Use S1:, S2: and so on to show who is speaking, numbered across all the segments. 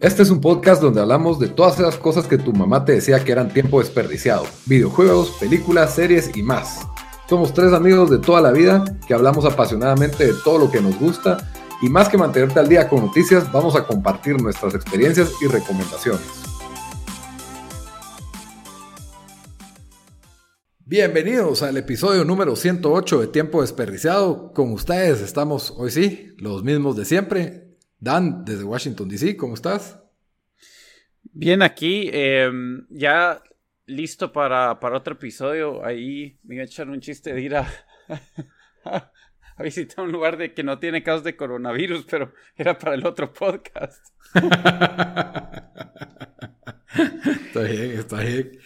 S1: Este es un podcast donde hablamos de todas esas cosas que tu mamá te decía que eran tiempo desperdiciado. Videojuegos, películas, series y más. Somos tres amigos de toda la vida que hablamos apasionadamente de todo lo que nos gusta y más que mantenerte al día con noticias, vamos a compartir nuestras experiencias y recomendaciones. Bienvenidos al episodio número 108 de Tiempo Desperdiciado. Con ustedes estamos hoy sí, los mismos de siempre. Dan, desde Washington, D.C., ¿cómo estás?
S2: Bien, aquí em, ya listo para, para, otro episodio. Ahí me iba a echar un chiste de ir a, a visitar un lugar de que no tiene casos de coronavirus, pero era para el otro podcast.
S1: está bien, está bien.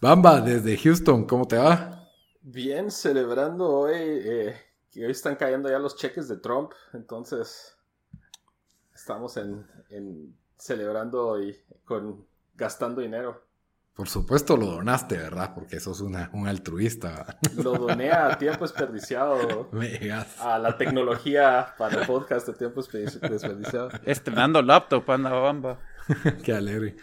S1: Bamba, desde Houston, ¿cómo te va?
S3: Bien, celebrando hoy eh, que hoy están cayendo ya los cheques de Trump, entonces estamos en, celebrando y con gastando dinero.
S1: Por supuesto lo donaste, ¿verdad? Porque sos una, un altruista.
S3: Lo doné a tiempo desperdiciado. a la tecnología para el podcast de tiempo desperdiciado.
S2: Estrenando laptop, anda bamba.
S1: Qué alegre.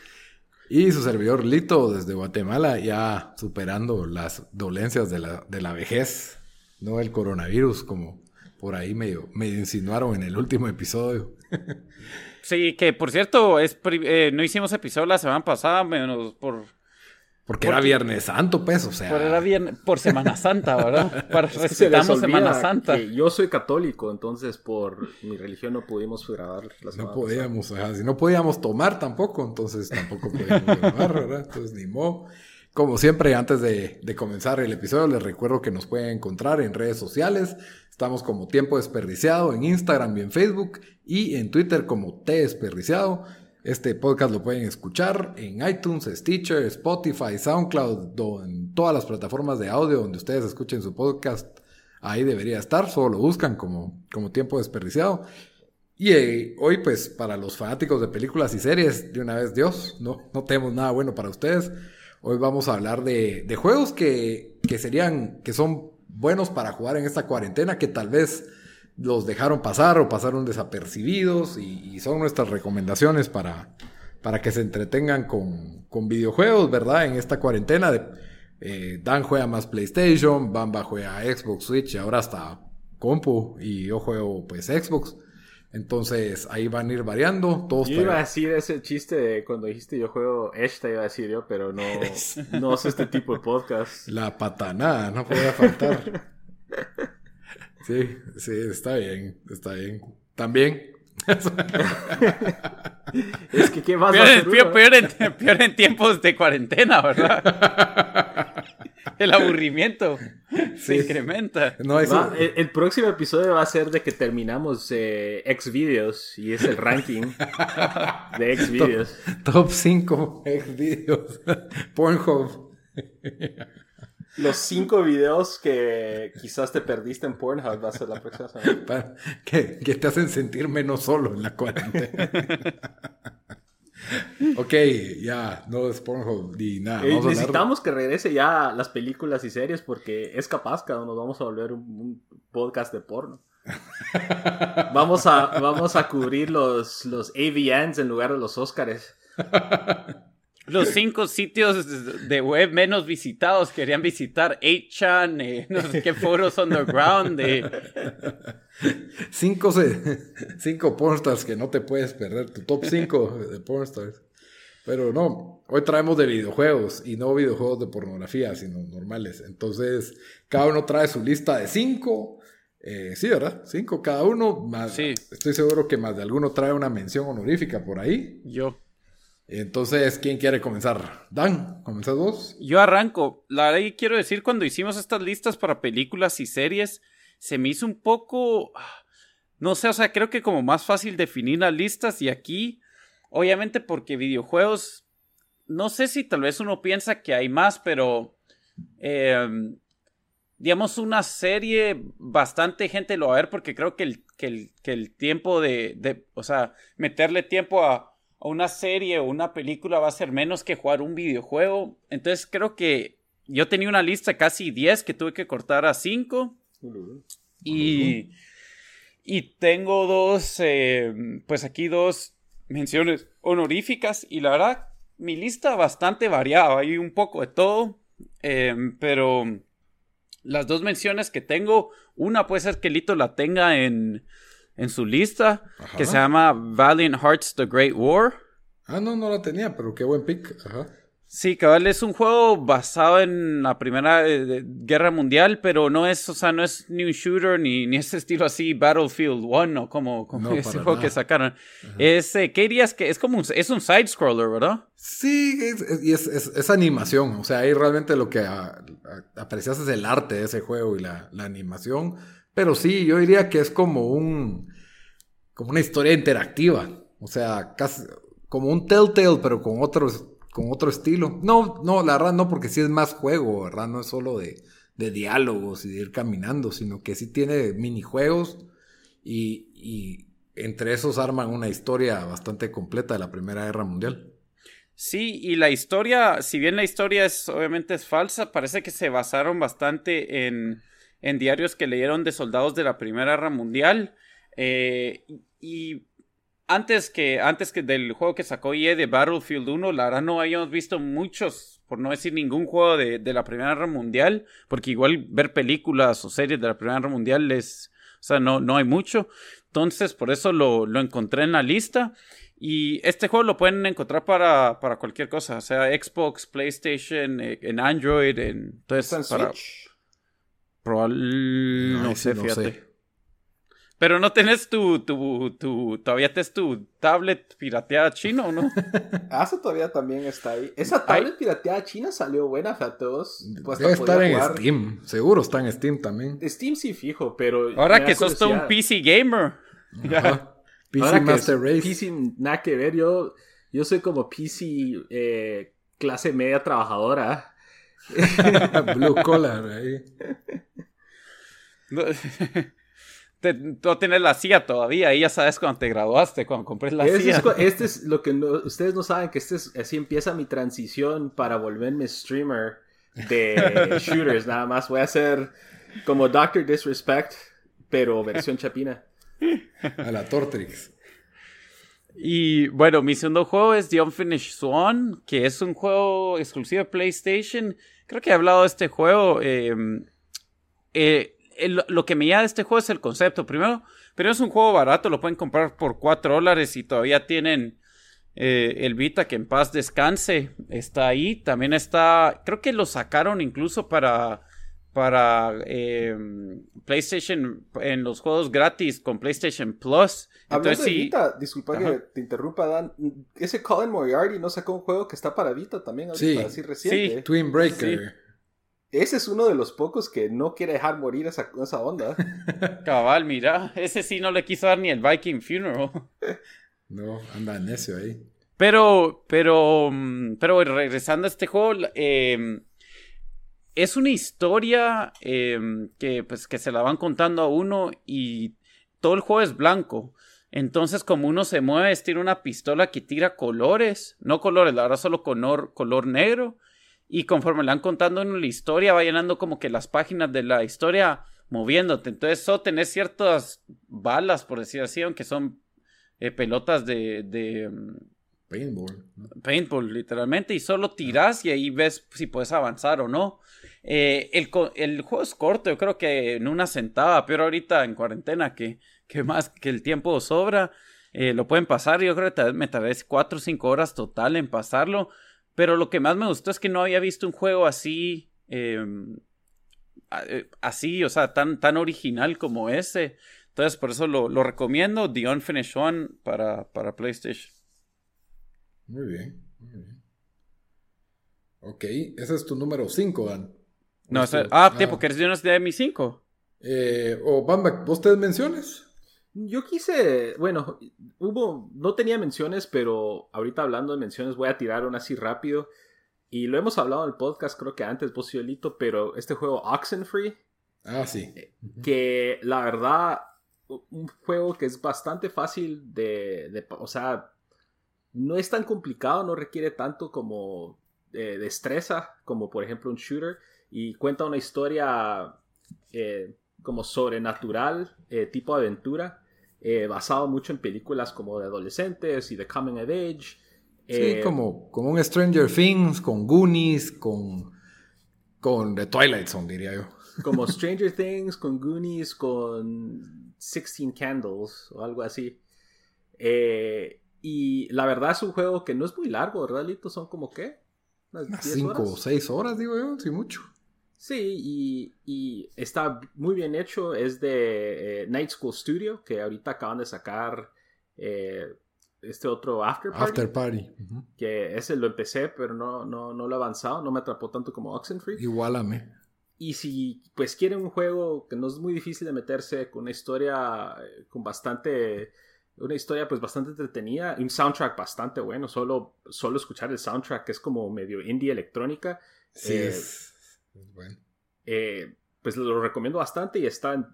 S1: Y su servidor Lito desde Guatemala ya superando las dolencias de la, de la vejez, no el coronavirus como por ahí medio, medio insinuaron en el último episodio.
S2: Sí, que por cierto, es eh, no hicimos episodio la semana pasada, menos por...
S1: Porque era Viernes Santo, pues, o sea...
S2: Por, era viernes, por Semana Santa, ¿verdad? Para respetamos Semana Santa.
S3: yo soy católico, entonces por mi religión no pudimos grabar la
S1: semana No podíamos, o sea, si no podíamos tomar tampoco, entonces tampoco podíamos grabar, ¿verdad? Entonces ni modo. Como siempre, antes de, comenzar el episodio, les recuerdo que nos pueden encontrar en redes sociales. Estamos como Tiempo Desperdiciado en Instagram y en Facebook y en Twitter como T Desperdiciado. Este podcast lo pueden escuchar en iTunes, Stitcher, Spotify, SoundCloud, en todas las plataformas de audio donde ustedes escuchen su podcast. Ahí debería estar, solo lo buscan como, como Tiempo Desperdiciado. Y eh, hoy, pues, para los fanáticos de películas y series, de una vez Dios, no, no tenemos nada bueno para ustedes. Hoy vamos a hablar de, de juegos que, que serían, que son buenos para jugar en esta cuarentena que tal vez los dejaron pasar o pasaron desapercibidos y, son nuestras recomendaciones para, para que se entretengan con, con videojuegos, ¿verdad? En esta cuarentena. De, eh, Dan juega más PlayStation, Bamba juega Xbox, Switch, ahora hasta compu y yo juego pues Xbox. Entonces ahí van a ir variando. Todos
S3: yo iba a decir ese chiste de cuando dijiste yo juego esta, iba a decir yo, pero no, no es este tipo de podcast.
S1: La patanada, no podía faltar. sí, sí, está bien, está bien. También.
S3: es que qué más
S2: peor, peor, en, peor en tiempos de cuarentena, ¿verdad? el aburrimiento se incrementa.
S3: el, próximo episodio va a ser de que terminamos eh, X videos y es el ranking de X videos.
S1: Top 5 X videos. Pornhub.
S3: Los 5 videos que quizás te perdiste en Pornhub va a ser la próxima semana.
S1: Que, que te hacen sentir menos solo en la cuarentena. ok, ya, no es Pornhub ni nada.
S3: necesitamos que regrese ya las películas y series porque es capaz que nos vamos a volver un, podcast de porno. vamos, a, vamos a cubrir los, los AVNs en lugar de los Oscars.
S2: Los cinco sitios de web menos visitados querían visitar 8chan, eh, no sé qué foros underground. De...
S1: Cinco, cinco pornstars que no te puedes perder, tu top 5 de pornstars. Pero no, hoy traemos de videojuegos y no videojuegos de pornografía, sino normales. Entonces, cada uno trae su lista de cinco. Eh, sí, ¿verdad? Cinco cada uno. Más, sí. Estoy seguro que más de alguno trae una mención honorífica por ahí.
S2: Yo.
S1: Entonces, ¿quién quiere comenzar? Dan, ¿comenzás vos?
S2: Yo arranco. La verdad quiero decir, cuando hicimos estas listas para películas y series, se me hizo un poco, no sé, o sea, creo que como más fácil definir las listas y aquí, obviamente porque videojuegos, no sé si tal vez uno piensa que hay más, pero... Em, digamos, una serie, bastante gente lo va a ver porque creo que el, que el, tiempo de, de, o sea, meterle tiempo a, una serie o una película va a ser menos que jugar un videojuego. Entonces creo que yo tenía una lista casi 10 que tuve que cortar a 5. Y, y tengo dos, eh, pues aquí dos menciones honoríficas y la verdad, mi lista bastante variada, hay un poco de todo, eh, pero las dos menciones que tengo, una puede ser que Lito la tenga en, en su lista, que se llama Valiant Hearts The Great War.
S1: Ah, no, no la tenía, pero qué buen pick. Ajá.
S2: Sí, cabal, es un juego basado en la Primera eh, Guerra Mundial, pero no es, o sea, no es ni un shooter ni, ni ese estilo así Battlefield 1 o como, como ese juego que sacaron. Es, eh, ¿qué dirías que es como un, es un side scroller, verdad?
S1: Sí, y es, es, animación, o sea, ahí realmente lo que aprecias es el arte de ese juego y la, la animación, pero sí, yo diría que es como un, como una historia interactiva, o sea, casi como un Telltale, pero con otros con otro estilo. No, no, la verdad no, porque sí es más juego, ¿verdad? No es solo de, de diálogos y de ir caminando, sino que sí tiene minijuegos y, y entre esos arman una historia bastante completa de la Primera Guerra Mundial.
S2: Sí, y la historia, si bien la historia es obviamente es falsa, parece que se basaron bastante en, en diarios que leyeron de soldados de la Primera Guerra Mundial. Eh, y antes que, antes que del juego que sacó EA de Battlefield 1, la verdad no habíamos visto muchos, por no decir ningún juego de, de, la Primera Guerra Mundial, porque igual ver películas o series de la Primera Guerra Mundial es, o sea, no, no hay mucho. Entonces, por eso lo, lo encontré en la lista. Y este juego lo pueden encontrar para, para cualquier cosa, sea Xbox, PlayStation, eh, en Android, en, entonces, para... Probablemente, no, sé, fíjate. Pero no tenés tu, tu, tu, todavía tenés tu tablet pirateada chino, ¿no?
S3: ah, eso todavía también está ahí. Esa tablet pirateada china salió buena, todos.
S1: Pues Debe estar en Steam, seguro está en Steam también.
S3: Steam sí fijo, pero...
S2: Ahora que sos todo un PC gamer.
S3: PC Master Race. PC nada que ver, yo, yo soy como PC eh, clase media trabajadora.
S1: Blue collar ahí.
S2: tú tienes la CIA todavía y ya sabes cuando te graduaste, cuando compré la CIA.
S3: este es lo que ustedes no saben, que este es, así empieza mi transición para volverme streamer de shooters. Nada más voy a hacer como Doctor Disrespect, pero versión chapina.
S1: A la Tortrix.
S2: Y bueno, mi segundo juego es The Unfinished Swan, que es un juego exclusivo de PlayStation. Creo que he hablado de este juego. eh, eh lo que me llama de este juego es el concepto. Primero, pero es un juego barato, lo pueden comprar por 4 dólares y todavía tienen eh, el Vita que en paz descanse. Está ahí. También está, creo que lo sacaron incluso para, para em, PlayStation en los juegos gratis con PlayStation Plus.
S3: Hablando de Vita, disculpa que te interrumpa, Dan. Ese Colin Moriarty no sacó un juego que está para Vita también,
S1: sí, así reciente. Sí, Twin Breaker.
S3: Ese es uno de los pocos que no quiere dejar morir esa, esa onda.
S2: Cabal, mira, ese sí no le quiso dar ni el Viking Funeral.
S1: No, anda necio ahí.
S2: Pero, pero, mm, pero regresando a este juego, em, es una historia em, que, pues, que se la van contando a uno y todo el juego es blanco. Entonces, como uno se mueve, tiene una pistola que tira colores, no colores, la verdad solo color, color negro y conforme le van contando en la historia, va llenando como que las páginas de la historia moviéndote. Entonces, solo tenés ciertas balas, por decir así, aunque son eh, pelotas de. de mm,
S1: Paintball.
S2: Paintball, literalmente, y solo tirás y ahí ves si puedes avanzar o no. Eh, el, el, juego es corto, yo creo que en una sentada, pero ahorita en cuarentena, que, que más que el tiempo sobra, eh, lo pueden pasar. Yo creo que me tardé 4 o 5 horas total en pasarlo. Pero lo que más me gustó es que no había visto un juego así. Em, eh, así, o sea, tan, tan original como ese. Entonces, por eso lo, recomiendo. The Unfinished One para, para PlayStation.
S1: Muy bien, muy bien. Ok, ese es tu número 5, Dan.
S2: No, ese, ah, tipo, ah. ¿quieres de una de mi 5?
S1: Eh, o Bamba, ¿vos te menciones?
S3: Yo quise, bueno, hubo, no tenía menciones, pero ahorita hablando de menciones voy a tirar una así rápido. Y lo hemos hablado en el podcast, creo que antes, vos y pero este juego Oxenfree.
S1: Ah, sí.
S3: Que la verdad, un juego que es bastante fácil de, de o sea, no es tan complicado, no requiere tanto como eh, destreza, como por ejemplo un shooter, y cuenta una historia eh, como sobrenatural, eh, tipo aventura, basado mucho en películas como de adolescentes y de coming of age.
S1: Sí, como, como un Stranger Things, con Goonies, con, con The Twilight Zone, diría yo.
S3: Como Stranger Things, con Goonies, con 16 Candles o algo así. y la verdad es un juego que no es muy largo, ¿verdad, Lito? Son como qué?
S1: Unas 5 o 6 horas, digo yo, sí mucho.
S3: Sí, y, está muy bien hecho. Es de eh, Night School Studio, que ahorita acaban de sacar eh, este otro After Party.
S1: After Party.
S3: Que ese lo empecé, pero no, no, no lo he avanzado. No me atrapó tanto como Oxenfree.
S1: Igual a mí.
S3: Y si pues quieren un juego que no es muy difícil de meterse, con una historia eh, con bastante una historia pues bastante entretenida, un soundtrack bastante bueno, solo, solo escuchar el soundtrack que es como medio indie electrónica.
S1: Sí, eh, es, bueno.
S3: Eh, pues lo recomiendo bastante y está en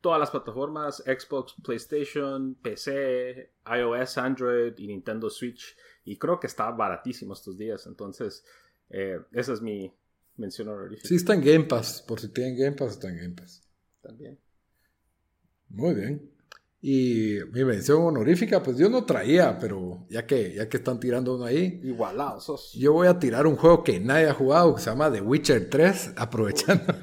S3: todas las plataformas, Xbox, PlayStation, PC, iOS, Android y Nintendo Switch. Y creo que está baratísimo estos días, entonces eh, esa es mi mención honorífica.
S1: Sí, está en Game Pass, por si tienen Game Pass, está en Game Pass.
S3: También.
S1: Muy bien. Y mi mención honorífica, pues yo no traía, pero ya que, ya que están tirando uno ahí.
S3: Igualados.
S1: Yo voy a tirar un juego que nadie ha jugado, que se llama The Witcher 3, aprovechando.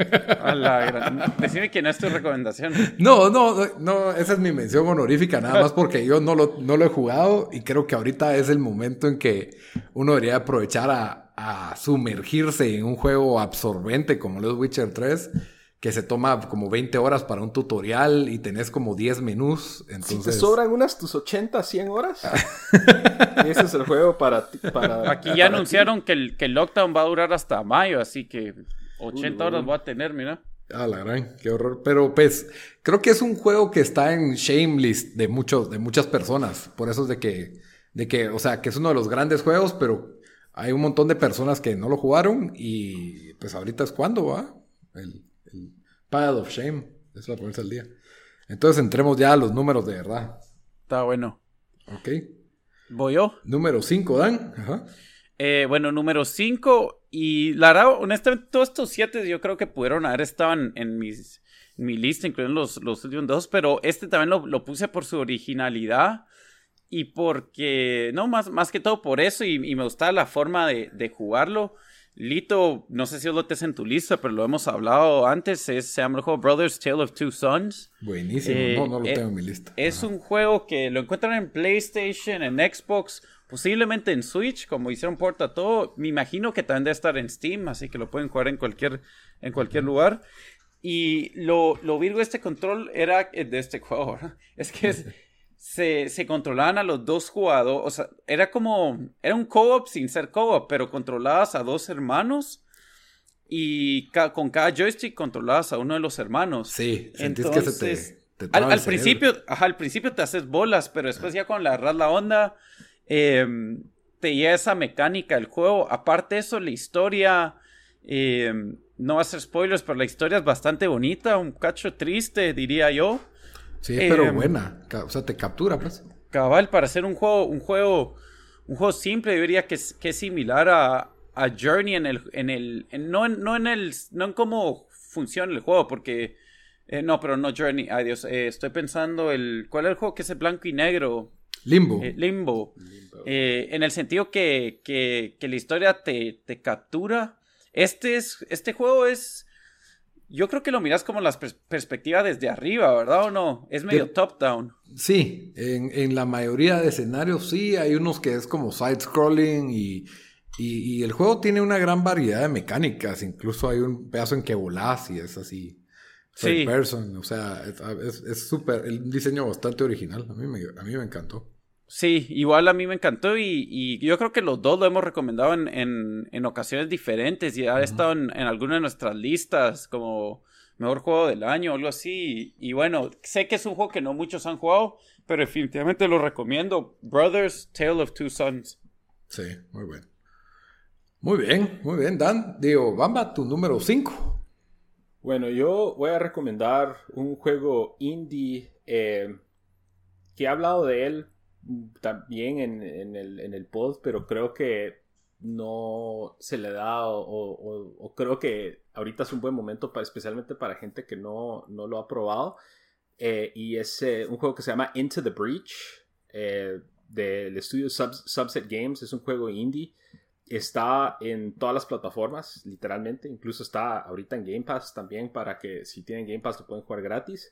S2: Decime quién es tu recomendación.
S1: No, no, no, esa es mi mención honorífica, nada más porque yo no lo, no lo he jugado y creo que ahorita es el momento en que uno debería aprovechar a, a sumergirse en un juego absorbente como los Witcher 3 que se toma como 20 horas para un tutorial y tenés como 10 menús. Entonces...
S3: Si te sobran unas tus 80, 100 horas. ese es el juego para ti. Para,
S2: Aquí ya anunciaron que el, que el lockdown va a durar hasta mayo, así que 80 horas va a tener, mira.
S1: Ah, la gran, qué horror. Pero pues, creo que es un juego que está en shame list de muchos, de muchas personas. Por eso es de que, de que, o sea, que es uno de los grandes juegos, pero hay un montón de personas que no lo jugaron y pues ahorita es cuando, ¿va? El, Pile of Shame. Eso va a ponerse al día. Entonces entremos ya a los números de verdad.
S2: Está bueno.
S1: Ok.
S2: ¿Voy yo?
S1: Número 5, Dan. Ajá.
S2: Eh, bueno, número 5. Y la verdad, honestamente, todos estos siete yo creo que pudieron haber estado en, mis, mi lista, incluyendo los, los últimos dos. Pero este también lo, puse por su originalidad. Y porque, no, más, más que todo por eso. Y, me gustaba la forma de, de jugarlo. Lito, no sé si lo tienes en tu lista, pero lo hemos hablado antes. Es, se llama el juego Brothers Tale of Two Sons.
S1: Buenísimo, no, eh, no lo eh, tengo en mi lista.
S2: Es un juego que lo encuentran en PlayStation, en Xbox, posiblemente en Switch, como hicieron porta todo. Me imagino que también debe estar en Steam, así que lo pueden jugar en cualquier, en cualquier lugar. Y lo, lo virgo de este control era de este juego, Es que es se, controlaban a los dos jugadores. O sea, era como. Era un co-op sin ser co-op, pero controlabas a dos hermanos. Y con cada joystick controlabas a uno de los hermanos.
S1: Sí, sentís que se
S2: te. al, principio, ajá, al principio te haces bolas, pero después ya con la agarras la onda, em, te llega esa mecánica del juego. Aparte de eso, la historia, em, no va a ser spoilers, pero la historia es bastante bonita, un cacho triste, diría yo.
S1: Sí, pero em, buena. O sea, te captura, pues.
S2: Cabal, para hacer un juego, un juego, un juego simple, yo diría que es, que es similar a, a Journey en el, en el, no, en, no en el, no en cómo funciona el juego, porque, eh, no, pero no Journey, ay Dios, eh, estoy pensando el, ¿cuál es el juego que es el blanco y negro?
S1: Limbo.
S2: Eh, Limbo. en el sentido que, que, que la historia te, te captura. Este es, este juego es, yo creo que lo miras como la perspectiva desde arriba, ¿verdad o no? Es medio top-down.
S1: Sí, en, la mayoría de escenarios sí, hay unos que es como side-scrolling y, y, el juego tiene una gran variedad de mecánicas, incluso hay un pedazo en que volás y es así. Sí. Person, o sea, es súper, el diseño bastante original, a mí me, a mí me encantó.
S2: Sí, igual a mí me encantó y, yo creo que los dos lo hemos recomendado en, en, ocasiones diferentes y ha estado en, en algunas de nuestras listas como mejor juego del año o algo así. Y, bueno, sé que es un juego que no muchos han jugado, pero definitivamente lo recomiendo. Brothers, Tale of Two Sons.
S1: Sí, muy bien. Muy bien, muy bien, Dan. Digo, Bamba, tu número 5.
S3: Bueno, yo voy a recomendar un juego indie eh, que he hablado de él también en, el, en el pod, pero creo que no se le da o, creo que ahorita es un buen momento para, especialmente para gente que no, lo ha probado. Eh, y es eh, un juego que se llama Into the Breach eh, del estudio Subset Games. Es un juego indie. Está en todas las plataformas, literalmente. Incluso está ahorita en Game Pass también para que si tienen Game Pass lo pueden jugar gratis.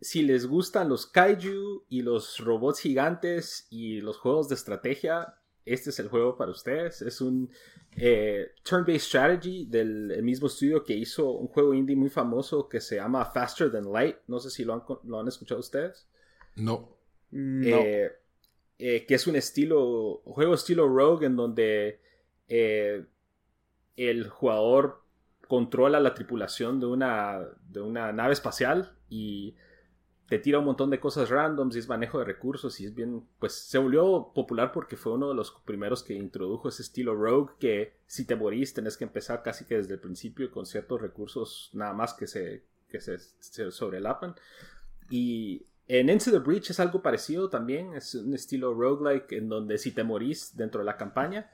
S3: Si les gustan los kaiju y los robots gigantes y los juegos de estrategia, este es el juego para ustedes. Es un eh, turn-based strategy del mismo estudio que hizo un juego indie muy famoso que se llama Faster Than Light. No sé si lo han, lo han escuchado ustedes.
S1: No.
S3: Eh, eh, que es un estilo, juego estilo Rogue en donde el jugador controla la tripulación de una, de una nave espacial y te tira un montón de cosas randoms y es manejo de recursos y es bien, pues se volvió popular porque fue uno de los primeros que introdujo ese estilo rogue que si te morís tenés que empezar casi que desde el principio con ciertos recursos nada más que se, que se, sobrelapan. Y en Into the Breach es algo parecido también, es un estilo roguelike en donde si te morís dentro de la campaña,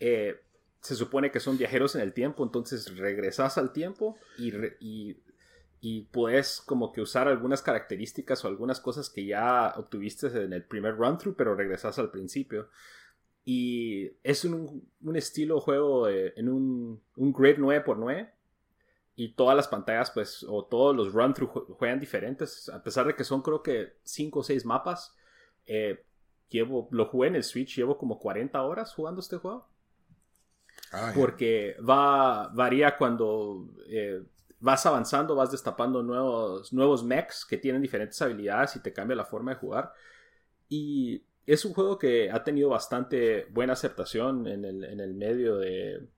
S3: eh, se supone que son viajeros en el tiempo, entonces regresas al tiempo y, y y puedes como que usar algunas características o algunas cosas que ya obtuviste en el primer run through pero regresas al principio. Y es un, un estilo juego en un, un grid 9x9 y todas las pantallas pues o todos los run through juegan diferentes. A pesar de que son creo que 5 o 6 mapas eh, llevo lo jugué en el Switch llevo como 40 horas jugando este juego. Ah, porque va varía cuando eh, vas avanzando, vas destapando nuevos, nuevos mechs que tienen diferentes habilidades y te cambia la forma de jugar. Y es un juego que ha tenido bastante buena aceptación en el, medio de,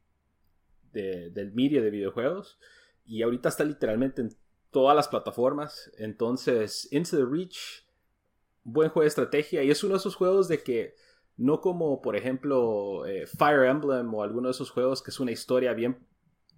S3: del media de videojuegos. Y ahorita está literalmente en todas las plataformas. Entonces, Into the Reach, buen juego de estrategia. Y es uno de esos juegos de que no como, por ejemplo, eh, Fire Emblem o alguno de esos juegos que es una historia bien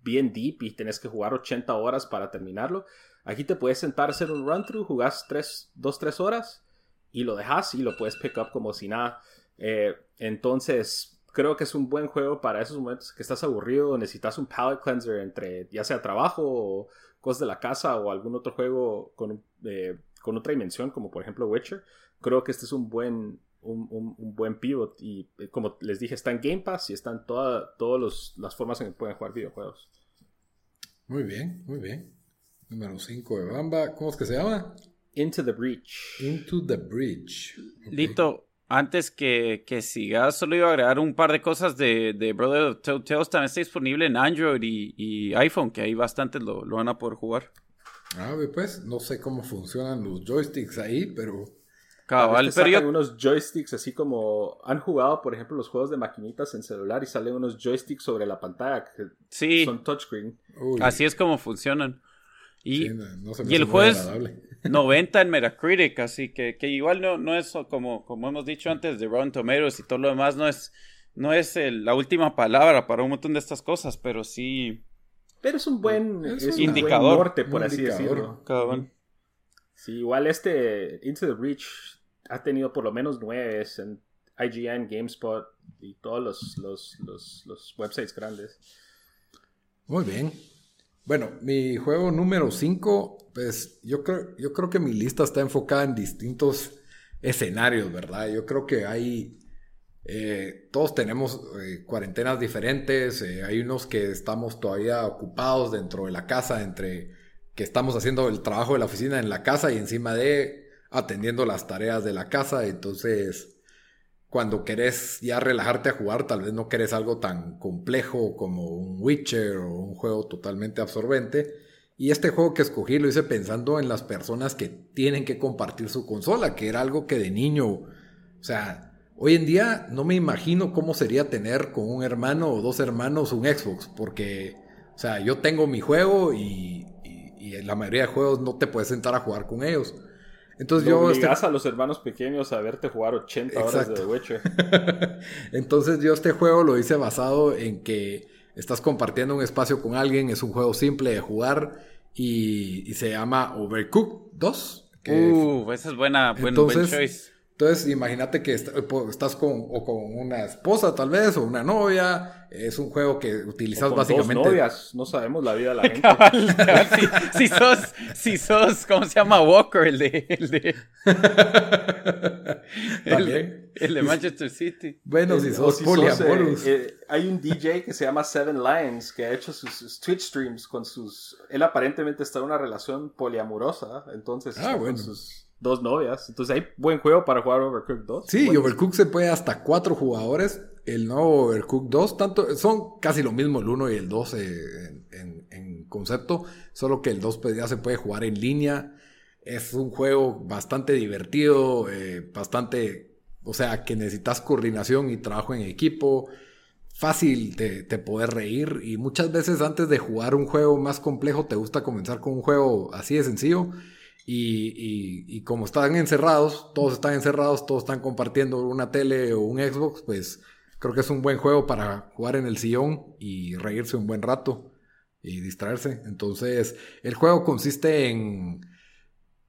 S3: bien deep y tenés que jugar 80 horas para terminarlo. Aquí te puedes sentar a hacer un run through, jugás 2-3 horas y lo dejas y lo puedes pick up como si nada. Eh, entonces, creo que es un buen juego para esos momentos que estás aburrido, necesitas un palette cleanser entre ya sea trabajo o cosas de la casa o algún otro juego con, eh, con otra dimensión, como por ejemplo Witcher. Creo que este es un buen, un, buen pivot y eh, como les dije está en Game Pass y están todas las formas en que pueden jugar videojuegos.
S1: Muy bien, muy bien. Número 5 de Bamba. ¿Cómo es que se llama?
S3: Into the Breach.
S1: Into the Breach.
S2: Lito, antes que, que sigas, solo iba a agregar un par de cosas de, de Brother of Tales. También está disponible en Android y, iPhone, que ahí bastantes lo, lo, van a poder jugar.
S1: Ah, pues, no sé cómo funcionan los joysticks ahí, pero
S3: Cabal, pero unos joysticks así como han jugado, por ejemplo, los juegos de maquinitas en celular y salen unos joysticks sobre la pantalla que
S2: sí.
S3: son touchscreen.
S2: Así es como funcionan. Y, y el juego es 90 en Metacritic, así que, que igual no, no es como, como hemos dicho antes de Rotten Tomatoes y todo lo demás, no es, no es la última palabra para un montón de estas cosas, pero sí.
S3: Pero es un buen, indicador, norte, por así decirlo. Sí, igual este Into the Breach ha tenido por lo menos nueve en IGN, GameSpot y todos los, los, websites grandes.
S1: Muy bien. Bueno, mi juego número 5, pues yo creo, yo creo que mi lista está enfocada en distintos escenarios, ¿verdad? Yo creo que hay, eh, todos tenemos eh, cuarentenas diferentes, eh, hay unos que estamos todavía ocupados dentro de la casa, entre que estamos haciendo el trabajo de la oficina en la casa y encima de atendiendo las tareas de la casa. Entonces, cuando querés ya relajarte a jugar, tal vez no querés algo tan complejo como un Witcher o un juego totalmente absorbente. Y este juego que escogí lo hice pensando en las personas que tienen que compartir su consola, que era algo que de niño, o sea, hoy en día no me imagino cómo sería tener con un hermano o dos hermanos un Xbox, porque, o sea, yo tengo mi juego y y la mayoría de juegos no te puedes sentar a jugar con ellos. Entonces
S3: Lo
S1: yo... este-
S3: obligas a los hermanos pequeños a verte jugar 80 horas de. The Witcher.
S1: Entonces yo este juego lo hice basado en que estás compartiendo un espacio con alguien, es un juego simple de jugar y, y se llama Overcooked 2. que
S2: Uh, esa es buena, buen, buen choice.
S1: Entonces, imagínate que estás con, o con una esposa, tal vez, o una novia. Es un juego que utilizas
S3: Con
S1: básicamente.
S3: dos novias, no sabemos la vida de la gente.
S2: Cabal, cabal, si, si sos, si sos, ¿cómo se llama? Walker, el de, el de, el,
S1: También.
S2: el de Manchester City.
S1: Bueno, si
S3: O
S1: sos
S3: si eh, eh, hay un DJ que se llama Seven Lions que ha hecho sus, sus Twitch streams con sus. Él aparentemente está en una relación poliamorosa, entonces
S1: Ah, bueno.
S3: con sus dos novias. Entonces hay buen juego para jugar Overcooked 2.
S1: Sí, y Overcooked se puede hasta cuatro jugadores. El nuevo Overcooked 2, tanto, son casi lo mismo el 1 y el 2 eh, en, en- en concepto, solo que el 2 pues, ya se puede jugar en línea. Es un juego bastante divertido, eh, bastante, o sea, que necesitas coordinación y trabajo en equipo. Fácil de, de poder reír y muchas veces antes de jugar un juego más complejo te gusta comenzar con un juego así de sencillo y, como están encerrados, todos están encerrados, todos están compartiendo una tele o un Xbox, pues creo que es un buen juego para jugar en el sillón y reírse un buen rato y distraerse. Entonces, el juego consiste en,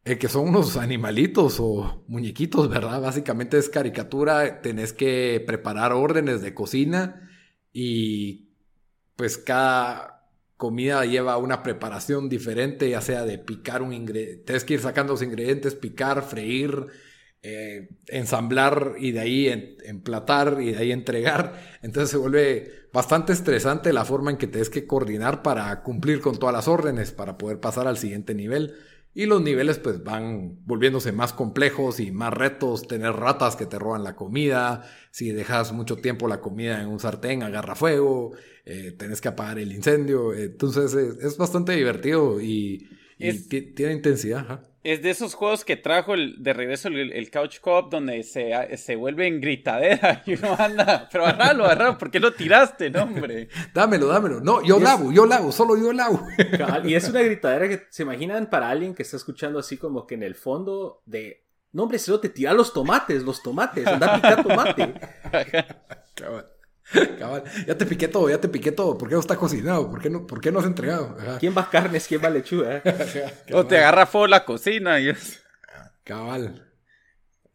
S1: en que son unos animalitos o muñequitos, ¿verdad? Básicamente es caricatura, tenés que preparar órdenes de cocina y pues cada comida lleva una preparación diferente, ya sea de picar un ingrediente, tienes que ir sacando los ingredientes, picar, freír, eh, ensamblar y de ahí emplatar y de ahí entregar. Entonces se vuelve bastante estresante la forma en que tienes que coordinar para cumplir con todas las órdenes, para poder pasar al siguiente nivel. Y los niveles pues van volviéndose más complejos y más retos, tener ratas que te roban la comida, si dejas mucho tiempo la comida en un sartén agarra fuego, eh, tenés que apagar el incendio, entonces es, es bastante divertido y, y
S2: Es-
S1: ti- tiene intensidad. ajá.
S2: Es de esos juegos que trajo el, de regreso el, el Couch Co-op donde se, se vuelve en gritadera y uno anda, pero agarralo, agarralo, ¿por qué lo tiraste, no, hombre?
S1: Dámelo, dámelo. No, yo
S3: Es-
S1: lavo, yo lavo, solo yo lavo.
S3: Y es una gritadera que se imaginan para alguien que está escuchando así como que en el fondo de. No, hombre, solo te tira los tomates, los tomates, anda a picar tomate.
S1: Cabal. Ya te piqué todo, ya te piqué todo. ¿Por qué no está cocinado? ¿Por qué no, por qué no has entregado? Ajá.
S3: ¿Quién va carnes, quién va lechuga?
S2: O te agarra fuego la cocina y es...
S1: Cabal.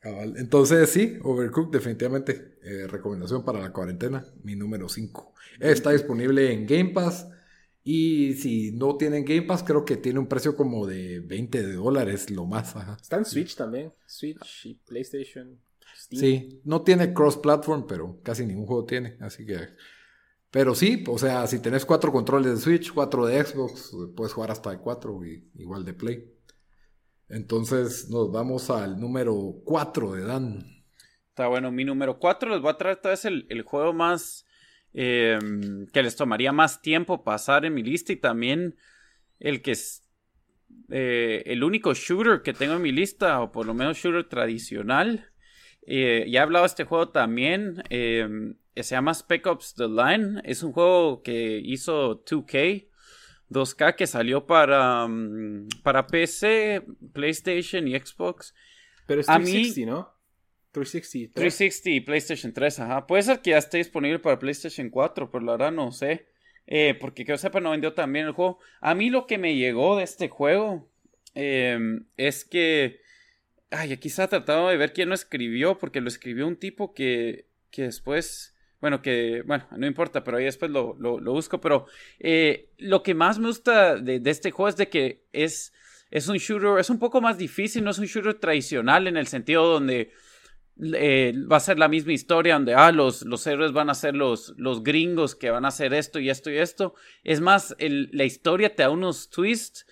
S1: Cabal. Entonces, sí, Overcooked, definitivamente. eh, recomendación para la cuarentena, mi número 5. Está disponible en Game Pass. Y si no tienen Game Pass, creo que tiene un precio como de 20 de dólares, lo más. Ajá.
S3: Está en Switch también. Switch y PlayStation. Steam.
S1: Sí, no tiene cross-platform, pero casi ningún juego tiene. Así que. Pero sí, o sea, si tenés cuatro controles de Switch, cuatro de Xbox, puedes jugar hasta de cuatro y igual de Play. Entonces nos vamos al número 4 de Dan.
S2: Está bueno, mi número 4 les voy a traer tal vez el, el juego más eh, que les tomaría más tiempo pasar en mi lista y también el que es eh, el único shooter que tengo en mi lista, o por lo menos shooter tradicional. Eh, ya he hablado de este juego también. eh, se llama Spec Ops The Line. Es un juego que hizo 2K. 2K que salió para, mm, para PC, PlayStation y Xbox.
S3: Pero es
S2: A mí-
S3: 360, ¿no? 360.
S2: 360 y PlayStation 3, ajá. Puede ser que ya esté disponible para PlayStation 4, pero la verdad no sé. Eh, porque que yo sepa, no vendió también el juego. A mí lo que me llegó de este juego eh, es que. Ay, aquí está tratando de ver quién lo escribió, porque lo escribió un tipo que, que después. Bueno, que. Bueno, no importa, pero ahí después lo, lo- lo busco. Pero eh, lo que más me gusta de, de este juego es de que es. Es un shooter, es un poco más difícil, no es un shooter tradicional en el sentido donde eh, va a ser la misma historia donde ah, los, los héroes van a ser los, los gringos que van a hacer esto y esto y esto. Es más, el- la historia te da unos twists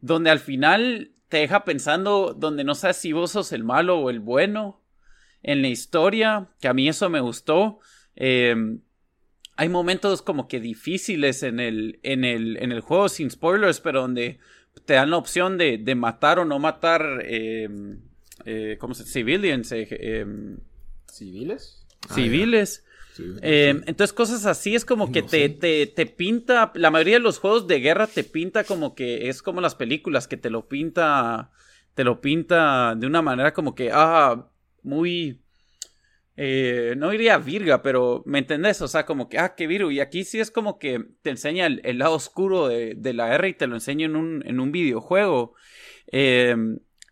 S2: donde al final te deja pensando donde no sabes si vos sos el malo o el bueno en la historia, que a mí eso me gustó. Eh, hay momentos como que difíciles en el, en el, en el juego, sin spoilers, pero donde te dan la opción de, de matar o no matar eh, eh, ¿cómo se Civilians, eh, eh,
S3: ¿Civiles?
S2: Eh, entonces cosas así es como que te, te, te, pinta, la mayoría de los juegos de guerra te pinta como que es como las películas, que te lo pinta, te lo pinta de una manera como que, ah, muy, eh, no diría virga, pero ¿me entendés? O sea, como que, ah, qué virgo. Y aquí sí es como que te enseña el, lado oscuro de, de, la R y te lo enseña en un, en un videojuego. Eh,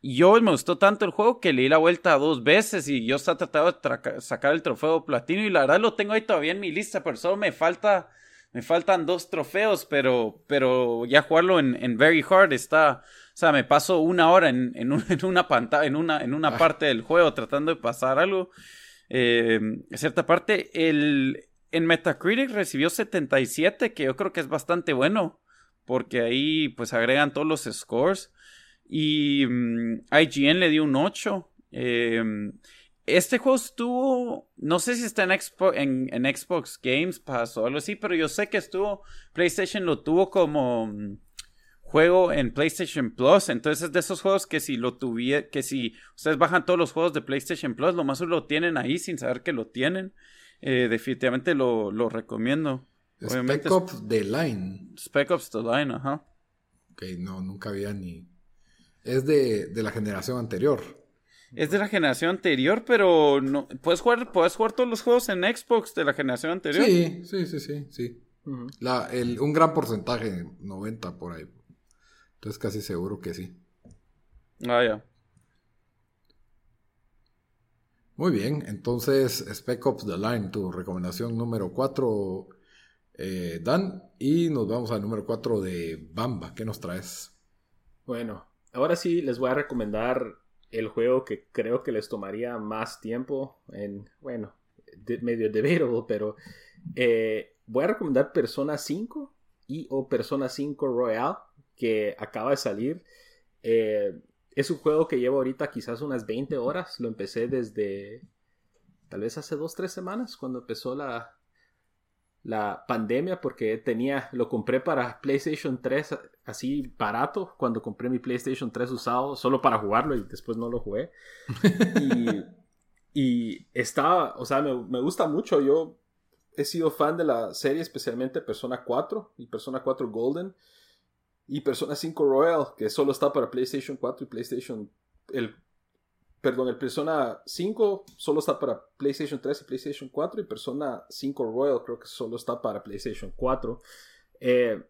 S2: yo me gustó tanto el juego que le di la vuelta dos veces y yo estaba tratando de sacar el trofeo platino y la verdad lo tengo ahí todavía en mi lista, pero solo me falta, me faltan dos trofeos, pero, pero ya jugarlo en, en Very Hard está, o sea, me paso una hora en, en, una pantalla, en una, en una ah. parte del juego tratando de pasar algo. Eh, cierta parte, el, en Metacritic recibió 77, que yo creo que es bastante bueno, porque ahí pues agregan todos los scores. Y mm, IGN le dio un 8. Em, este juego estuvo, no sé si está en, en, Xbox Games Pass o algo así, pero yo sé que estuvo, PlayStation lo tuvo como mm, juego en PlayStation Plus, entonces es de esos juegos que si lo tuviera, que si ustedes bajan todos los juegos de PlayStation Plus, lo más lo tienen ahí sin saber que lo tienen, eh, definitivamente lo, lo recomiendo.
S1: Spec Ops The Line.
S2: Spec Ops The Line, ajá.
S1: Ok, no, nunca había ni es de, la generación anterior.
S2: Es de la generación anterior, pero no puedes jugar, puedes jugar todos los juegos en Xbox de la generación anterior.
S1: Sí, sí, sí, sí, sí. la, el, un gran porcentaje, 90 por ahí. Entonces casi seguro que sí.
S2: Ah, ya.
S1: Muy bien, entonces Spec Ops The Line, tu recomendación número 4, eh, Dan. Y nos vamos al número 4 de Bamba. ¿Qué nos traes?
S3: Bueno, ahora sí les voy a recomendar el juego que creo que les tomaría más tiempo en, bueno, medio debatable, pero eh, voy a recomendar Persona 5 y o Persona 5 Royal que acaba de salir. Eh, es un juego que llevo ahorita quizás unas 20 horas. Lo empecé desde tal vez hace 2-3 semanas cuando empezó la, la pandemia porque tenía, lo compré para PlayStation 3 así barato cuando compré mi PlayStation 3 usado solo para jugarlo y después no lo jugué. y, y está, o sea, me, me, gusta mucho. Yo he sido fan de la serie, especialmente Persona 4 y Persona 4 Golden y Persona 5 Royal, que solo está para PlayStation 4 y PlayStation el perdón, el Persona 5 solo está para PlayStation 3 y PlayStation 4 y Persona 5 Royal creo que solo está para PlayStation 4. Eh,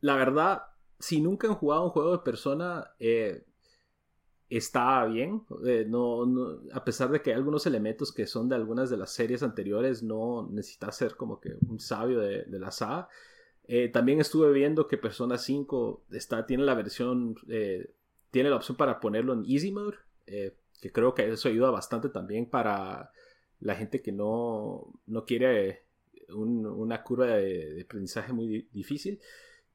S3: la verdad, si nunca han jugado un juego de Persona, eh, está bien. Eh, no, a pesar de que hay algunos elementos que son de algunas de las series anteriores, no necesita ser como que un sabio de, la saga. también estuve viendo que Persona 5 está, tiene la versión, tiene la opción para ponerlo en Easy Mode que creo que eso ayuda bastante también para la gente que no, no quiere una curva de, aprendizaje muy difícil.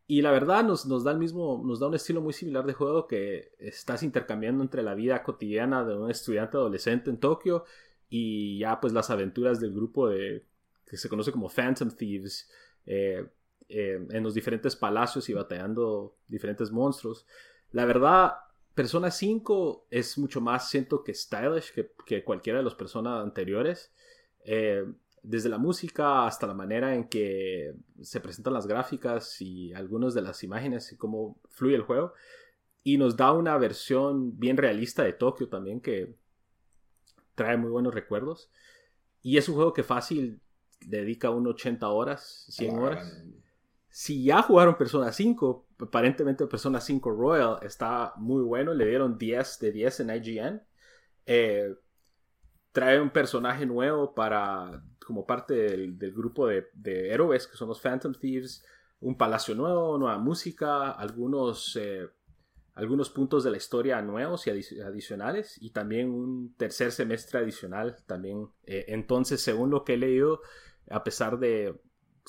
S3: Y la verdad nos, nos, da el mismo, nos da un estilo muy similar de juego que estás intercambiando entre la vida cotidiana de un estudiante adolescente en Tokio y ya pues las aventuras del grupo de que se conoce como Phantom Thieves eh, eh, en los diferentes palacios y batallando diferentes monstruos. La verdad, Persona 5 es mucho más, siento que stylish que, cualquiera de las personas anteriores. Eh, desde la música hasta la manera en que se presentan las gráficas y algunas de las imágenes y cómo fluye el juego. Y nos da una versión bien realista de Tokio también que trae muy buenos recuerdos. Y es un juego que fácil dedica unos 80 horas, 100 horas si ya jugaron Persona 5, aparentemente Persona 5 Royal está muy bueno, le dieron 10 de 10 en IGN. Eh, trae un personaje nuevo para como parte del, grupo de, héroes que son los Phantom Thieves, un palacio nuevo, nueva música, algunos, eh, algunos puntos de la historia nuevos y adicionales y también un tercer semestre adicional también. Eh, entonces, según lo que he leído, a pesar de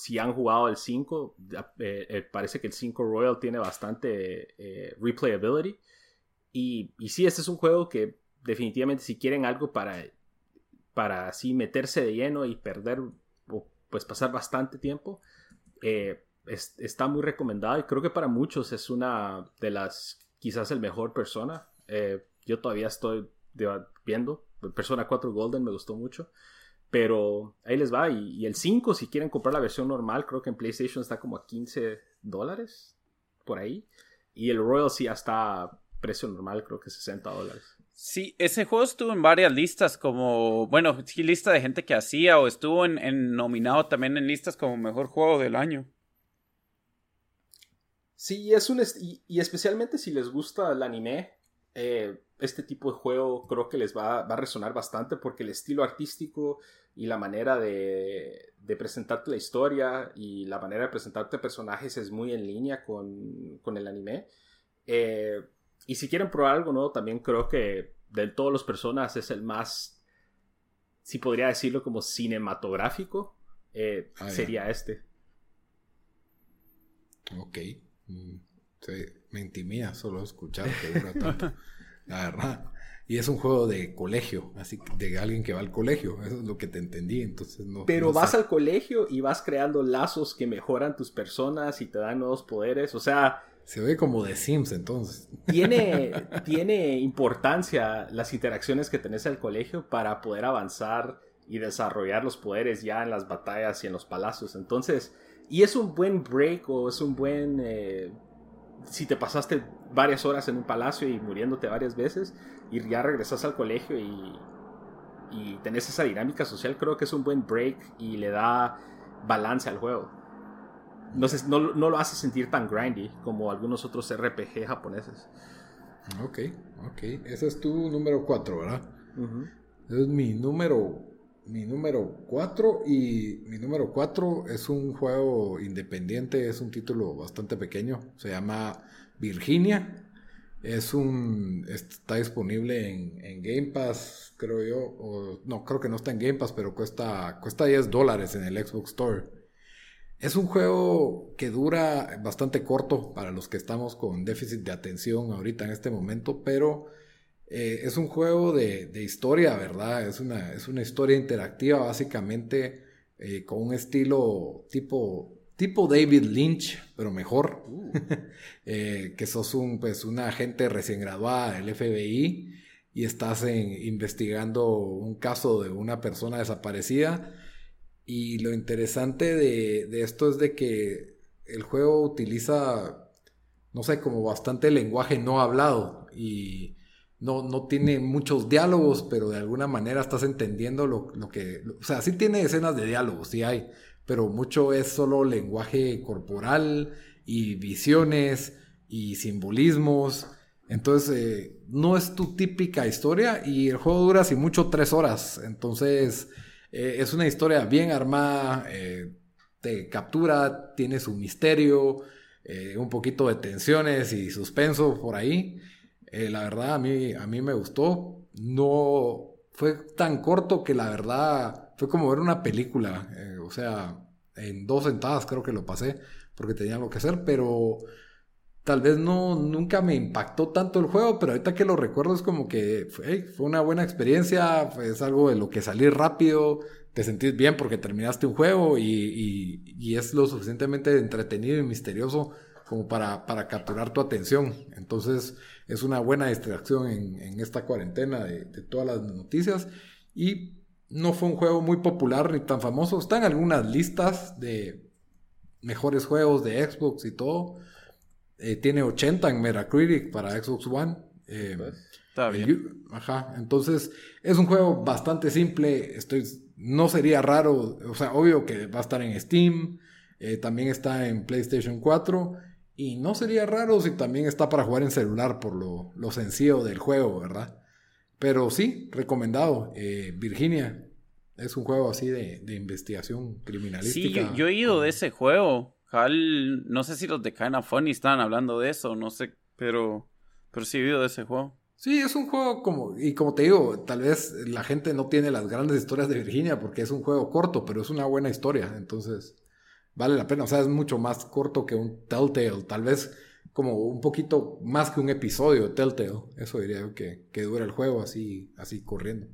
S3: si han jugado el 5, eh, eh, parece que el 5 Royal tiene bastante eh, replayability. Y, y sí, este es un juego que definitivamente si quieren algo para, para así meterse de lleno y perder o pues pasar bastante tiempo, está muy recomendado y creo que para muchos es una de las, quizás el mejor persona. yo todavía estoy viendo, Persona 4 Golden me gustó mucho. Pero ahí les va. Y, el 5, si quieren comprar la versión normal, creo que en PlayStation está como a 15 dólares. Por ahí. Y el Royal sí está a precio normal, creo que 60 dólares.
S2: Sí, ese juego estuvo en varias listas como, bueno, sí, lista de gente que hacía o estuvo en, nominado también en listas como mejor juego del año.
S3: Sí, es un y, especialmente si les gusta el anime, eh, este tipo de juego creo que les va, a resonar bastante porque el estilo artístico y la manera de, presentarte la historia y la manera de presentarte personajes es muy en línea con, el anime. Eh, y si quieren probar algo nuevo, también creo que de todos los personas es el más, si podría decirlo como cinematográfico, eh, ah, sería este.
S1: Ok. Mm, me intimida solo escuchar verdad. Y es un juego de colegio, así de alguien que va al colegio. Eso es lo que te entendí. Entonces no.
S3: Pero vas al colegio y vas creando lazos que mejoran tus personas y te dan nuevos poderes. O sea,
S1: se ve como de Sims entonces.
S3: Tiene, tiene importancia las interacciones que tenés al colegio para poder avanzar y desarrollar los poderes ya en las batallas y en los palacios. Entonces, y es un buen break o es un buen... Eh, si te pasaste varias horas en un palacio y muriéndote varias veces y ya regresas al colegio y, y tenés esa dinámica social, creo que es un buen break y le da balance al juego no, no, lo hace sentir tan grindy como algunos otros RPG japoneses.
S1: Ok, ok. Ese es tu número 4, ¿verdad? Es mi número mi número 4 y mi número 4 es un juego independiente, es un título bastante pequeño, se llama Virginia. Es un está disponible en, en Game Pass, creo yo, no, creo que no está en Game Pass, pero cuesta cuesta 10 dólares en el Xbox Store. Es un juego que dura bastante corto para los que estamos con déficit de atención ahorita en este momento, pero eh, es un juego de, historia, ¿verdad? Es una, es una historia interactiva básicamente eh, con un estilo tipo, tipo David Lynch, pero mejor, uh. eh, que sos un, pues, una agente recién graduada del FBI y estás investigando un caso de una persona desaparecida y lo interesante de, esto es de que el juego utiliza, no sé, como bastante lenguaje no hablado y no, no tiene muchos diálogos, pero de alguna manera estás entendiendo lo, que... O sea, sí tiene escenas de diálogos, sí hay, pero mucho es solo lenguaje corporal y visiones y simbolismos. Entonces, eh, no es tu típica historia y el juego dura, si mucho, tres horas. Entonces eh, es una historia bien armada, eh, te captura, tiene su misterio, un poquito de tensiones y suspenso por ahí. La verdad, a mí, a mí me gustó. No fue tan corto que la verdad fue como ver una película. o sea, en dos sentadas creo que lo pasé porque tenía lo que hacer, pero tal vez no, nunca me impactó tanto el juego, pero ahorita que lo recuerdo es como que fue una buena experiencia, es algo de lo que salir rápido, te sentís bien porque terminaste un juego y, y, es lo suficientemente entretenido y misterioso como para, para, capturar tu atención. Entonces es una buena distracción en, en esta cuarentena de, de todas las noticias y no fue un juego muy popular ni tan famoso. Está en algunas listas de mejores juegos de Xbox y todo eh, tiene 80 en Metacritic para Xbox One. Eh, pues, está bien. Ajá, entonces es un juego bastante simple. Estoy, no sería raro, o sea, obvio que va a estar en Steam. Eh, también está en PlayStation 4. Y no sería raro si también está para jugar en celular por lo, lo sencillo del juego, ¿verdad? Pero sí, recomendado. Virginia es un juego así de, investigación criminalística.
S2: Sí, yo, he ido de ese juego no sé si los de Kinda Funny estaban hablando de eso, no sé, pero, pero sí he oído de ese juego.
S1: Sí, es un juego como, y como te digo, tal vez la gente no tiene las grandes historias de Virginia porque es un juego corto, pero es una buena historia, entonces vale la pena, o sea, es mucho más corto que un Telltale, tal vez como un poquito más que un episodio de Telltale, eso diría yo que, que dura el juego así, así corriendo.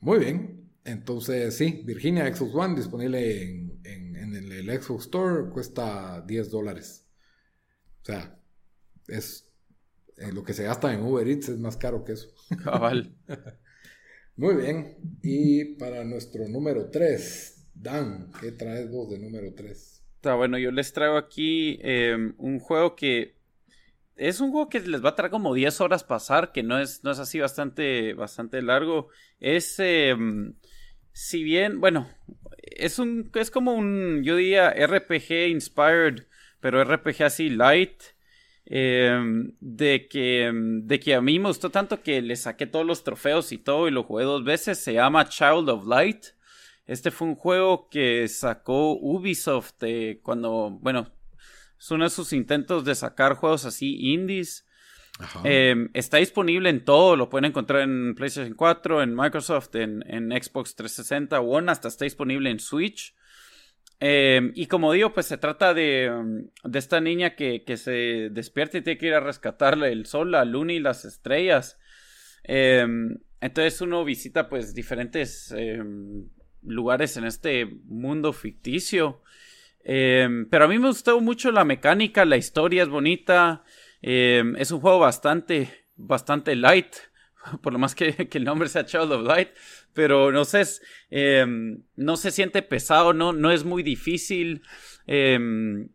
S1: Muy bien, entonces sí, Virginia Xbox One disponible en, el Xbox Store cuesta 10 dólares. O sea, es eh, lo que se gasta en Uber Eats es más caro que eso. Cabal. Muy bien. Y para nuestro número 3, Dan, ¿qué traes vos de número 3?
S2: Está bueno, yo les traigo aquí em, un juego que es un juego que les va a traer como 10 horas pasar, que no es, no es así bastante, bastante largo. Es, em, si bien, bueno, es un, es como un, yo diría RPG inspired, pero RPG así light. Em, de que de que a mí me gustó tanto que le saqué todos los trofeos y todo y lo jugué dos veces se llama Child of Light este fue un juego que sacó Ubisoft cuando bueno es uno de sus intentos de sacar juegos así indies. Em, está disponible en todo lo pueden encontrar en PlayStation 4 en Microsoft en, en Xbox 360 One hasta está disponible en Switch. Em, y como digo, pues se trata de, mm, de esta niña que, que, se despierta y tiene que ir a rescatarle el sol, la luna y las estrellas. Em, entonces uno visita pues diferentes em, lugares en este mundo ficticio. pero a mí me gustó mucho la mecánica, la historia es bonita. es un juego bastante, bastante light. Por lo más que, que el nombre sea Child of Light pero no sé, em, no se siente pesado, no, no es muy difícil. Eh,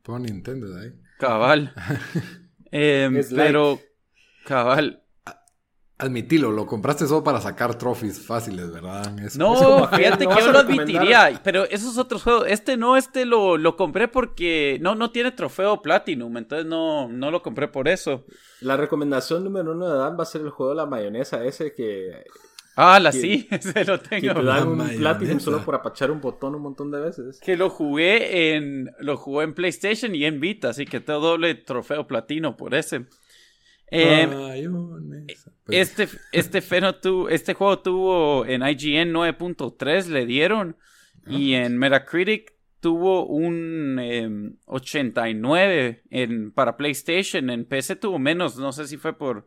S1: Pon Nintendo ahí.
S2: Cabal. Em, pero, cabal.
S1: Admitilo, lo compraste solo para sacar trophies fáciles, ¿verdad?
S2: no, fíjate que yo lo admitiría, pero esos otros juegos, este no, este lo, lo compré porque no, no tiene trofeo Platinum, entonces no, no lo compré por eso.
S3: La recomendación número uno de Dan va a ser el juego de la mayonesa, ese que
S2: Ah, la sí, ese lo tengo.
S3: Que te dan un Platinum solo por apachar un botón un montón de veces.
S2: Que lo jugué en lo jugué en PlayStation y en Vita, así que tengo doble trofeo platino por ese. Eh, este, este, este juego tuvo en IGN 9.3 le dieron. Y en Metacritic tuvo un 89 em, en, para PlayStation, en PC tuvo menos, no sé si fue por,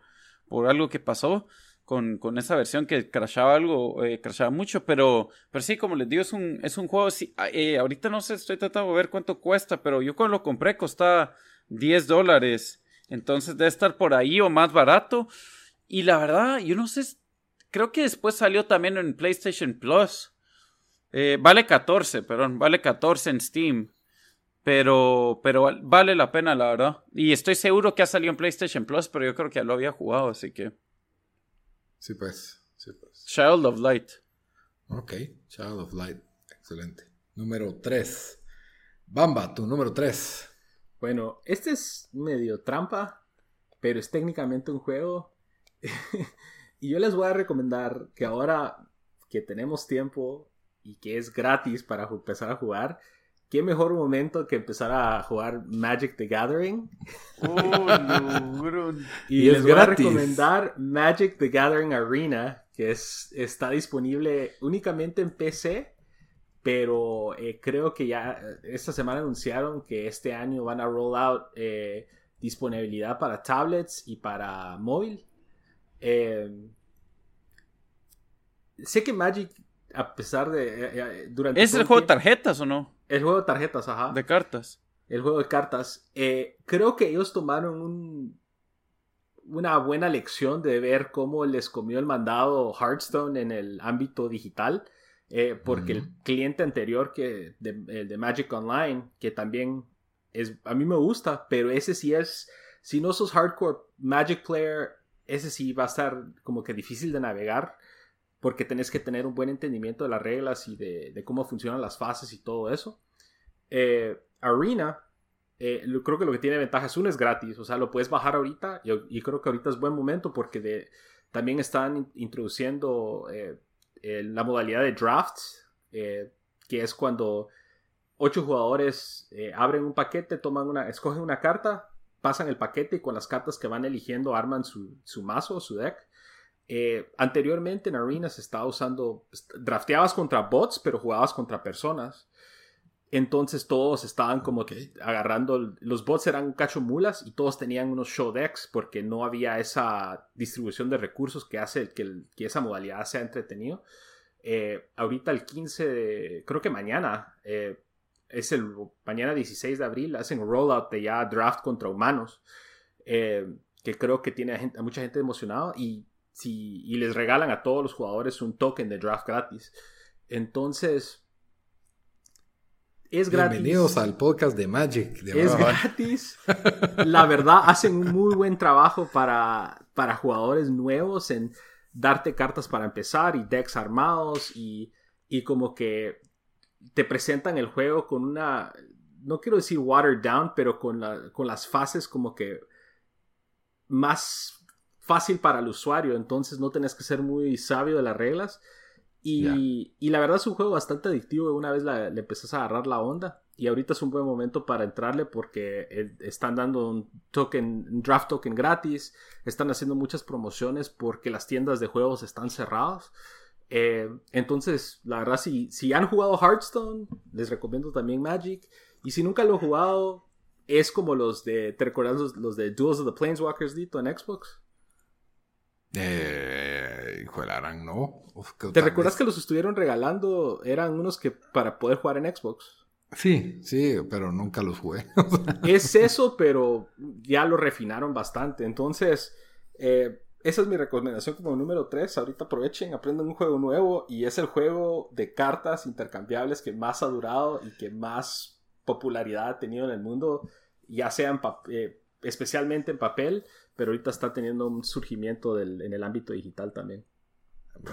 S2: por algo que pasó, con, con esa versión que crashaba algo, eh, crashaba mucho, pero, pero sí, como les digo, es un, es un juego, sí, ah, eh, ahorita no sé, estoy tratando de ver cuánto cuesta, pero yo cuando lo compré costaba 10 dólares, entonces debe estar por ahí o más barato, y la verdad, yo no sé, creo que después salió también en PlayStation Plus, eh, vale 14, perdón, vale 14 en Steam. Pero, pero vale la pena, la verdad. Y estoy seguro que ha salido en PlayStation Plus, pero yo creo que ya lo había jugado, así que.
S1: Sí, pues. Sí, pues.
S2: Child of Light.
S1: Ok, Child of Light. Excelente. Número 3. Bamba, tu número 3.
S3: Bueno, este es medio trampa, pero es técnicamente un juego. y yo les voy a recomendar que ahora que tenemos tiempo y que es gratis para empezar a jugar, qué mejor momento que empezar a jugar Magic the Gathering. Oh, y, les voy a recomendar Magic the Gathering Arena, que es, está disponible únicamente en PC, pero eh, creo que ya esta semana anunciaron que este año van a roll out eh, disponibilidad para tablets y para móvil. Eh, sé que Magic a pesar de... durante
S2: ¿Es el juego de tarjetas o no?
S3: El juego de tarjetas, ajá.
S2: De cartas.
S3: El juego de cartas. Eh, creo que ellos tomaron un, una buena lección de ver cómo les comió el mandado Hearthstone en el ámbito digital. Eh, porque el cliente anterior que de, de, Magic Online, que también es, a mí me gusta, pero ese sí es, si no sos hardcore Magic player, ese sí va a estar como que difícil de navegar porque tenés que tener un buen entendimiento de las reglas y de, cómo funcionan las fases y todo eso. Eh, Arena, eh, creo que lo que tiene ventaja es uno es gratis, o sea, lo puedes bajar ahorita y, creo que ahorita es buen momento porque también están introduciendo eh, la modalidad de drafts, que es cuando ocho jugadores abren un paquete, toman una, escogen una carta, pasan el paquete y con las cartas que van eligiendo arman su, su mazo, su deck. Eh, anteriormente en Arena se estaba usando, drafteabas contra bots, pero jugabas contra personas. Entonces todos estaban como que agarrando, los bots eran cacho mulas y todos tenían unos show decks porque no había esa distribución de recursos que hace que, que esa modalidad sea entretenido. Eh, ahorita el 15 de, creo que mañana, eh, es el mañana 16 de abril, hacen rollout de ya draft contra humanos, que creo que tiene a, mucha gente emocionada y si, y les regalan a todos los jugadores un token de draft gratis. Entonces, es gratis.
S1: Bienvenidos al podcast de Magic. De
S3: es gratis. La verdad, hacen un muy buen trabajo para, para jugadores nuevos en darte cartas para empezar y decks armados y, y como que te presentan el juego con una, no quiero decir watered down, pero con, la, con las fases como que más fácil para el usuario, entonces no tenés que ser muy sabio de las reglas. Y, y la verdad es un juego bastante adictivo una vez la- le empezás a agarrar la onda. Y ahorita es un buen momento para entrarle porque eh, están dando un token, un draft token gratis. Están haciendo muchas promociones porque las tiendas de juegos están cerradas. Eh, entonces, la verdad, si, si han jugado Hearthstone, les recomiendo también Magic. Y si nunca lo han jugado, es como los de. ¿Te recuerdas los, los de Duels of the Planeswalkers, Dito, en Xbox?
S1: Eh, gran, no. Uf,
S3: ¿Te recuerdas que los estuvieron regalando? Eran unos que para poder jugar en Xbox.
S1: Sí, sí, pero nunca los jugué.
S3: Es eso, pero ya lo refinaron bastante. Entonces, eh, esa es mi recomendación como número 3. Ahorita aprovechen, aprendan un juego nuevo y es el juego de cartas intercambiables que más ha durado y que más popularidad ha tenido en el mundo, ya sea en eh, especialmente en papel, pero ahorita está teniendo un surgimiento del- en el ámbito digital también.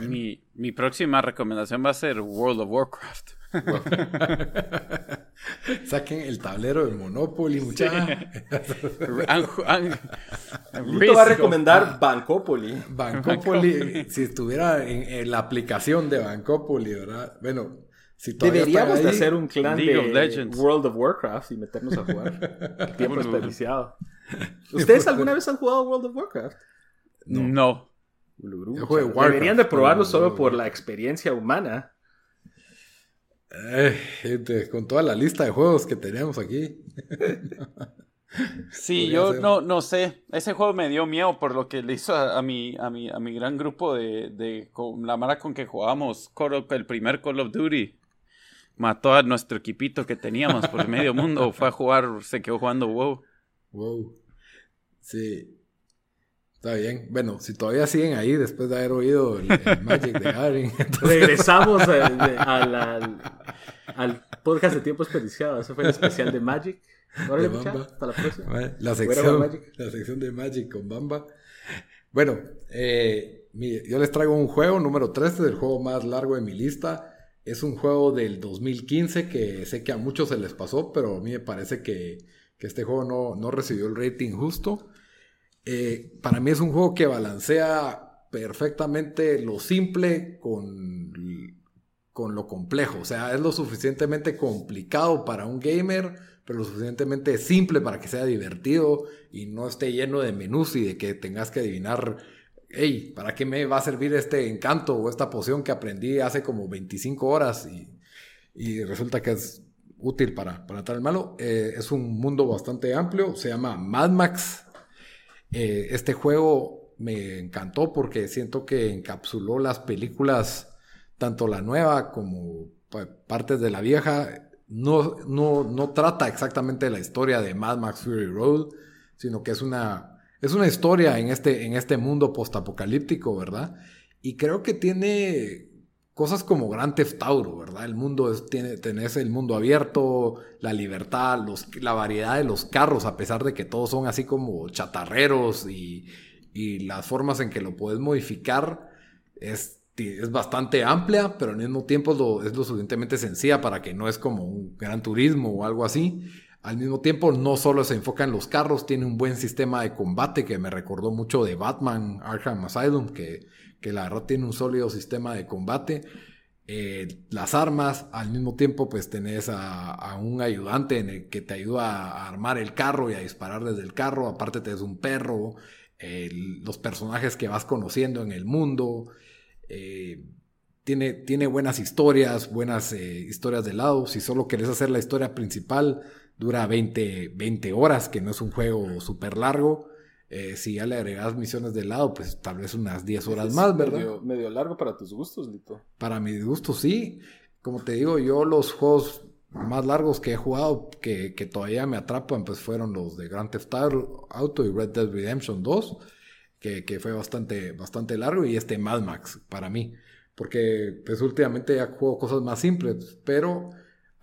S2: Mi, mi próxima recomendación va a ser World of Warcraft.
S1: Saquen el tablero del Monopoly, muchachos.
S3: Lito va a recomendar Bancopoly.
S1: Bancopoly, si estuviera en, en la aplicación de Bancopoly, ¿verdad? Bueno, si
S3: Deberíamos
S1: está
S3: de
S1: ahí,
S3: hacer un clan
S2: League
S3: de
S2: of Legends.
S3: World of Warcraft y meternos a jugar. El tiempo desperdiciado. ¿Ustedes alguna vez han jugado World of Warcraft?
S2: No.
S3: Uluru.
S1: Warcraft,
S3: Deberían de probarlo solo por la experiencia humana.
S1: Eh, gente, con toda la lista de juegos que tenemos aquí.
S2: Sí,
S1: Podría
S2: yo
S1: ser.
S2: no, no sé. Ese juego me dio miedo por lo que le hizo a, a mi, a, mi, a mi gran grupo de, de con la mara con que jugábamos el primer Call of Duty. Mató a nuestro equipito que teníamos por medio mundo. Fue a jugar, se quedó jugando WoW.
S1: Wow. Sí. Está bien. Bueno, si todavía siguen ahí después de haber oído el, el Magic de entonces-
S3: Regresamos de- al, al- al podcast de tiempo desperdiciado. Ese fue el especial de Magic. Órale,
S1: De
S3: mucha,
S1: Bamba.
S3: hasta la próxima.
S1: La sección, la sección de Magic con Bamba. Bueno, eh, mi- yo les traigo un juego número 13, el juego más largo de mi lista. Es un juego del 2015 que sé que a muchos se les pasó, pero a mí me parece que, que este juego no, no recibió el rating justo. Eh, para mí es un juego que balancea perfectamente lo simple con, con lo complejo. O sea, es lo suficientemente complicado para un gamer, pero lo suficientemente simple para que sea divertido y no esté lleno de menús y de que tengas que adivinar, hey, ¿para qué me va a servir este encanto o esta poción que aprendí hace como 25 horas y, resulta que es útil para, para matar al malo? Eh, es un mundo bastante amplio, se llama Mad Max. Eh, este juego me encantó porque siento que encapsuló las películas, tanto la nueva como pa- partes de la vieja. No, no, no trata exactamente la historia de Mad Max Fury Road, sino que es una, es una historia en este, en este mundo postapocalíptico, ¿verdad? Y creo que tiene cosas como Grand Theft Auto, ¿verdad? El mundo es, tiene, tenés el mundo abierto, la libertad, la variedad de los carros, a pesar de que todos son así como chatarreros y, y las formas en que lo puedes modificar es, es bastante amplia, pero al mismo tiempo es lo suficientemente sencilla para que no es como un gran turismo o algo así. Al mismo tiempo, no solo se enfoca en los carros, tiene un buen sistema de combate que me recordó mucho de Batman Arkham Asylum, que, que la verdad tiene un sólido sistema de combate. Eh, las armas, al mismo tiempo, pues tenés a, un ayudante en el que te ayuda a armar el carro y a disparar desde el carro. Aparte, tenés un perro, los personajes que vas conociendo en el mundo. Eh, tiene, tiene buenas historias, buenas eh, historias de lado. Si solo querés hacer la historia principal, dura 20, 20 horas, que no es un juego súper largo. Eh, si ya le agregas misiones de lado, pues tal vez unas 10 horas
S3: Es
S1: más, ¿verdad?
S3: Medio, medio largo para tus gustos, Lito.
S1: Para mi gusto, sí. Como te digo, yo los juegos más largos que he jugado que, que todavía me atrapan, pues fueron los de Grand Theft Auto y Red Dead Redemption 2. que, que, fue bastante, bastante largo, y este Mad Max para mí. Porque pues últimamente ya juego cosas más simples, pero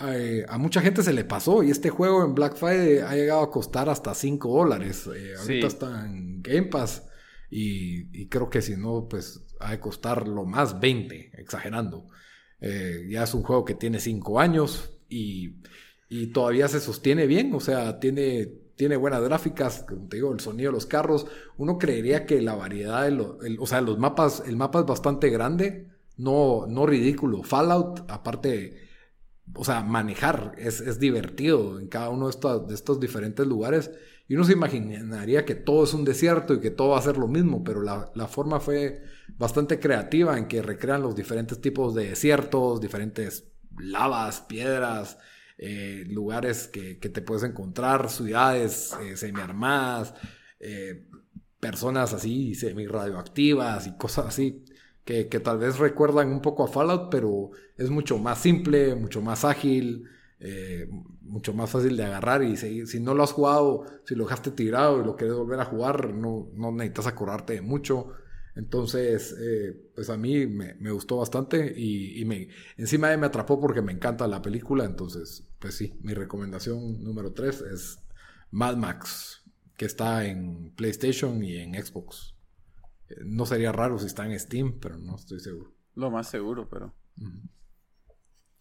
S1: eh, a mucha gente se le pasó y este juego en Black Friday ha llegado a costar hasta 5 dólares. Eh, ahorita está en Game Pass y, creo que si no, pues ha de costar lo más 20, exagerando. Eh, ya es un juego que tiene 5 años y, y, todavía se sostiene bien, o sea, tiene, tiene buenas gráficas, como te digo, el sonido de los carros. Uno creería que la variedad, de lo, o sea, los mapas, el mapa es bastante grande, no, no ridículo. Fallout, aparte o sea, manejar es, divertido en cada uno de estos, de estos, diferentes lugares. Y uno se imaginaría que todo es un desierto y que todo va a ser lo mismo, pero la, forma fue bastante creativa en que recrean los diferentes tipos de desiertos, diferentes lavas, piedras, eh, lugares que, te puedes encontrar, ciudades eh, semi-armadas, eh, personas así semi-radioactivas y cosas así que, tal vez recuerdan un poco a Fallout, pero es mucho más simple, mucho más ágil, eh, mucho más fácil de agarrar y si, no lo has jugado, si lo dejaste tirado y lo quieres volver a jugar, no, no necesitas acordarte de mucho. Entonces, eh, pues a mí me, gustó bastante y, me, encima me atrapó porque me encanta la película. Entonces, pues sí, mi recomendación número 3 es Mad Max, que está en PlayStation y en Xbox. No sería raro si está en Steam, pero no estoy seguro.
S2: Lo más seguro, pero.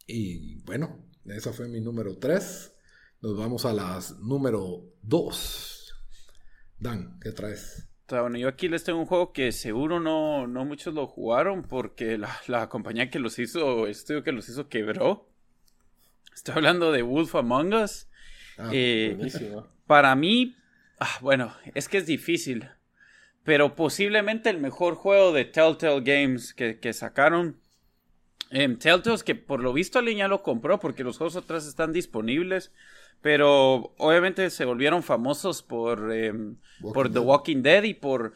S1: Y bueno, esa fue mi número 3. Nos vamos a las número 2. Dan, ¿qué traes?
S2: Bueno, yo aquí les tengo un juego que seguro no, no muchos lo jugaron porque la, compañía que los hizo, el estudio que los hizo quebró. Estoy hablando de Wolf Among Us. Ah, eh, para mí, ah, bueno, es que es difícil pero posiblemente el mejor juego de Telltale Games que, sacaron. Eh, Telltale, que por lo visto alguien ya lo compró porque los juegos atrás están disponibles. Pero obviamente se volvieron famosos por, em, por The Walking Dead y por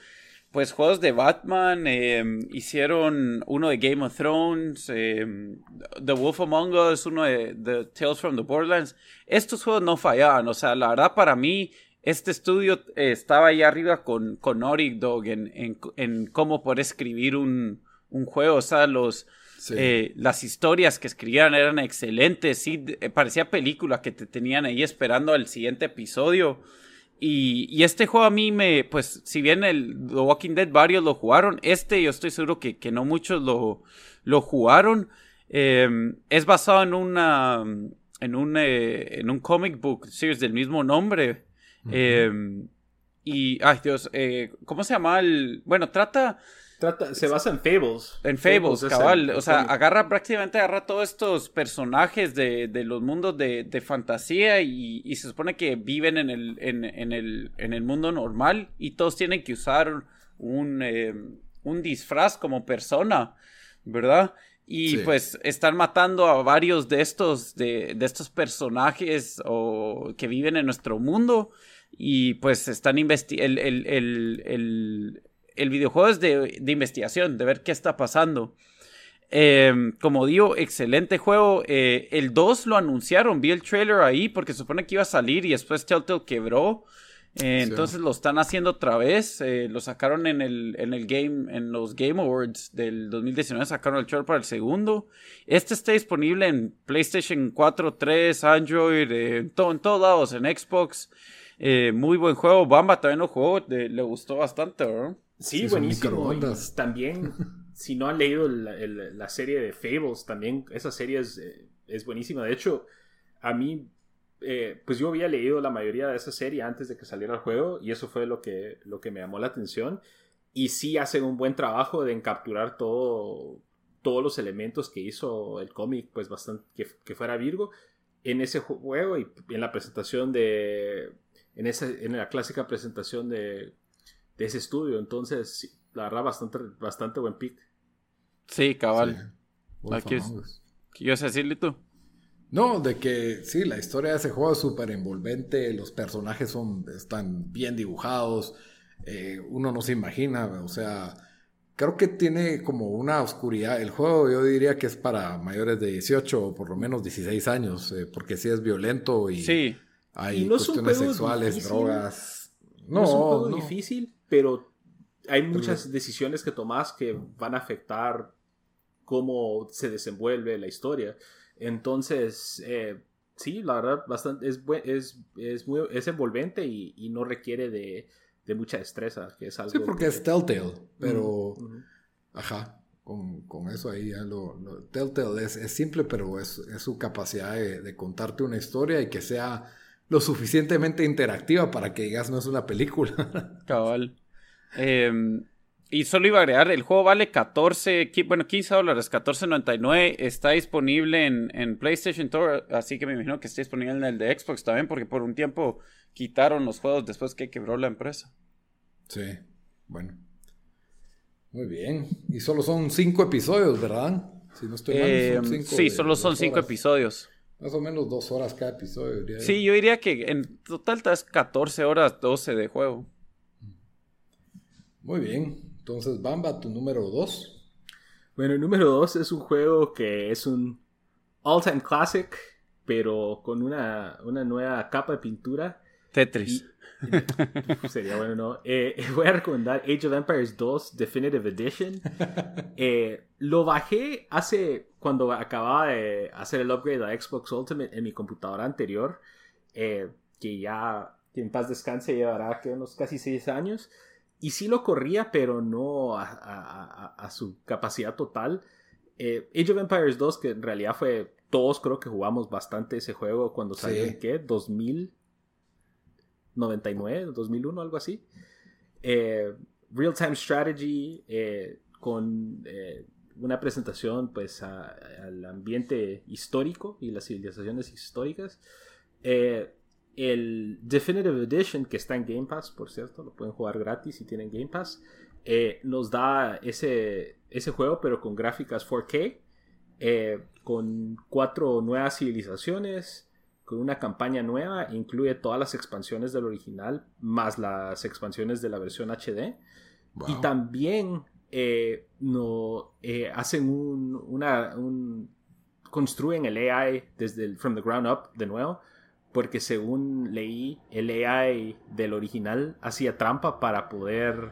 S2: pues juegos de Batman. Em, hicieron uno de Game of Thrones. The Wolf Among Us, uno de The Tales from the Borderlands. Estos juegos no fallaban. O sea, la verdad para mí este estudio eh, estaba ahí arriba con, con Naughty Dog en, cómo poder escribir un, juego. O sea, los, eh, las historias que escribían eran excelentes. Sí, eh, parecía película que te tenían ahí esperando el siguiente episodio. Y, este juego a mí me, pues, si bien el The Walking Dead varios lo jugaron, este yo estoy seguro que, no muchos lo, lo jugaron. Em, es basado en una, en un, en un comic book series del mismo nombre. Em, y, ay Dios, eh, ¿cómo se llama el...? Bueno, trata...
S3: Trata, se basa en Fables.
S2: En Fables, cabal. o sea, agarra prácticamente, agarra todos estos personajes de, de los mundos de, de fantasía y, y, se supone que viven en el, en, en, el, en el mundo normal y todos tienen que usar un, em, un disfraz como persona, ¿verdad? Y pues están matando a varios de estos, de, de estos personajes o, que viven en nuestro mundo y pues están investigando. El, el, el, videojuego es de, de, investigación, de ver qué está pasando. Em, como digo, excelente juego. Eh, el 2 lo anunciaron, vi el trailer ahí porque se supone que iba a salir y después Telltale quebró. Eh, entonces lo están haciendo otra vez. Eh, lo sacaron en el, en el game, en los Game Awards del 2019, sacaron el trailer para el segundo. Este está disponible en PlayStation 4, 3, Android, en todos lados, en Xbox. Eh, muy buen juego. Bamba también lo jugó, le gustó bastante, ¿verdad?
S3: Sí, buenísimo. también, si no han leído la, serie de Fables, también esa serie es, eh, es buenísima. De hecho, a mí, eh, pues yo había leído la mayoría de esa serie antes de que saliera el juego y eso fue lo que, lo que me llamó la atención. Y sí hacen un buen trabajo de capturar todo, todos los elementos que hizo el cómic, pues bastante que, que fuera Virgo en ese juego y en la presentación de en, en la clásica presentación de, ese estudio. Entonces, la verdad, bastante, bastante buen pick.
S2: Sí, cabal. Aquí es. ¿Qué ibas a decirle tú?
S1: No, de que sí, la historia de ese juego es súper envolvente, los personajes son, están bien dibujados, eh, uno no se imagina, o sea, creo que tiene como una oscuridad. El juego yo diría que es para mayores de 18 o por lo menos 16 años, eh, porque sí es violento y...
S2: Sí.
S1: Hay cuestiones sexuales, drogas.
S3: No, es un juego difícil, pero hay muchas decisiones que tomas que van a afectar cómo se desenvuelve la historia. Entonces, eh, sí, la verdad, bastante, es, es, es, muy, es envolvente y, no requiere de, mucha destreza, que es algo...
S1: Sí, porque es Telltale, pero... Ajá, con, eso ahí ya lo... telltale es, simple, pero es, su capacidad de, contarte una historia y que sea lo suficientemente interactiva para que digas no es una película.
S2: Cabal. Em, y solo iba a agregar, el juego vale 14, bueno, 15 dólares, 14.99. Está disponible en, PlayStation Store, así que me imagino que está disponible en el de Xbox también, porque por un tiempo quitaron los juegos después que quebró la empresa.
S1: Sí, bueno. Muy bien. Y solo son 5 episodios, ¿verdad?
S2: Si no estoy mal, son em, Sí, solo son 5 episodios.
S1: Más o menos 2 horas cada episodio.
S2: sí, yo diría que en total estás 14 horas, 12 de juego.
S1: Muy bien. Entonces, Bamba, tu número 2.
S3: Bueno, el número 2 es un juego que es un all-time classic, pero con una, nueva capa de pintura.
S2: Tetris.
S3: sería bueno, ¿no? Eh, voy a recomendar Age of Empires 2 Definitive Edition. Eh, lo bajé hace cuando acababa de hacer el upgrade a Xbox Ultimate en mi computadora anterior, eh, que ya que en paz descanse llevará que unos casi 6 años. Y sí lo corría, pero no a, su capacidad total. Eh, Age of Empires 2, que en realidad fue. Todos creo que jugamos bastante ese juego cuando salió en qué? 2099, 2001, algo así. Eh, Real Time Strategy con una presentación pues al ambiente histórico y las civilizaciones históricas el Definitive Edition, que está en Game Pass, por cierto, lo pueden jugar gratis si tienen Game Pass, eh, nos da ese, ese juego, pero con gráficas 4K, eh, con cuatro nuevas civilizaciones, con una campaña nueva, incluye todas las expansiones del original, más las expansiones de la versión HD. Y también eh, no, hacen un, una, construyen el AI desde el from the ground up de nuevo porque según leí, el AI del original hacía trampa para poder...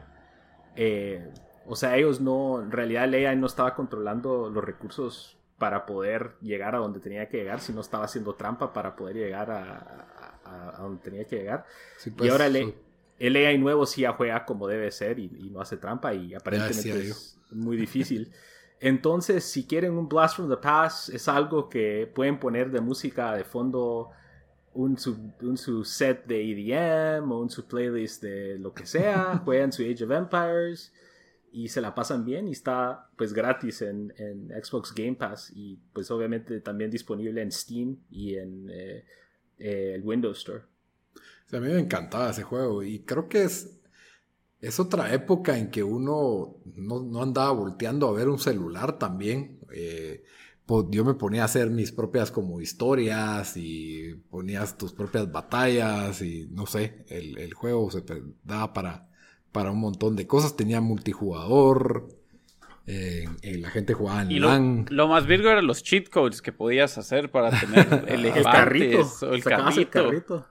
S3: Eh, o sea, ellos no, en realidad el AI no estaba controlando los recursos para poder llegar a donde tenía que llegar, sino estaba haciendo trampa para poder llegar a, donde tenía que llegar. y pues, ahora el, el, AI nuevo sí ya juega como debe ser y, no hace trampa y aparentemente es muy difícil. Entonces, si quieren un Blast from the Past, es algo que pueden poner de música de fondo un su, set de EDM o un su playlist de lo que sea, juegan su Age of Empires y se la pasan bien y está pues gratis en, Xbox Game Pass y pues obviamente también disponible en Steam y en eh, eh, el Windows Store.
S1: A mí me encantaba ese juego y creo que es, es otra época en que uno no, andaba volteando a ver un celular también. Eh, yo me ponía a hacer mis propias como historias y ponías tus propias batallas y no sé, el, juego se daba para, para un montón de cosas, tenía multijugador, eh, la gente jugaba en
S2: y LAN. Lo, más virgo eran los cheat codes que podías hacer para tener el
S3: carrito,
S2: el carrito.
S3: El carrito.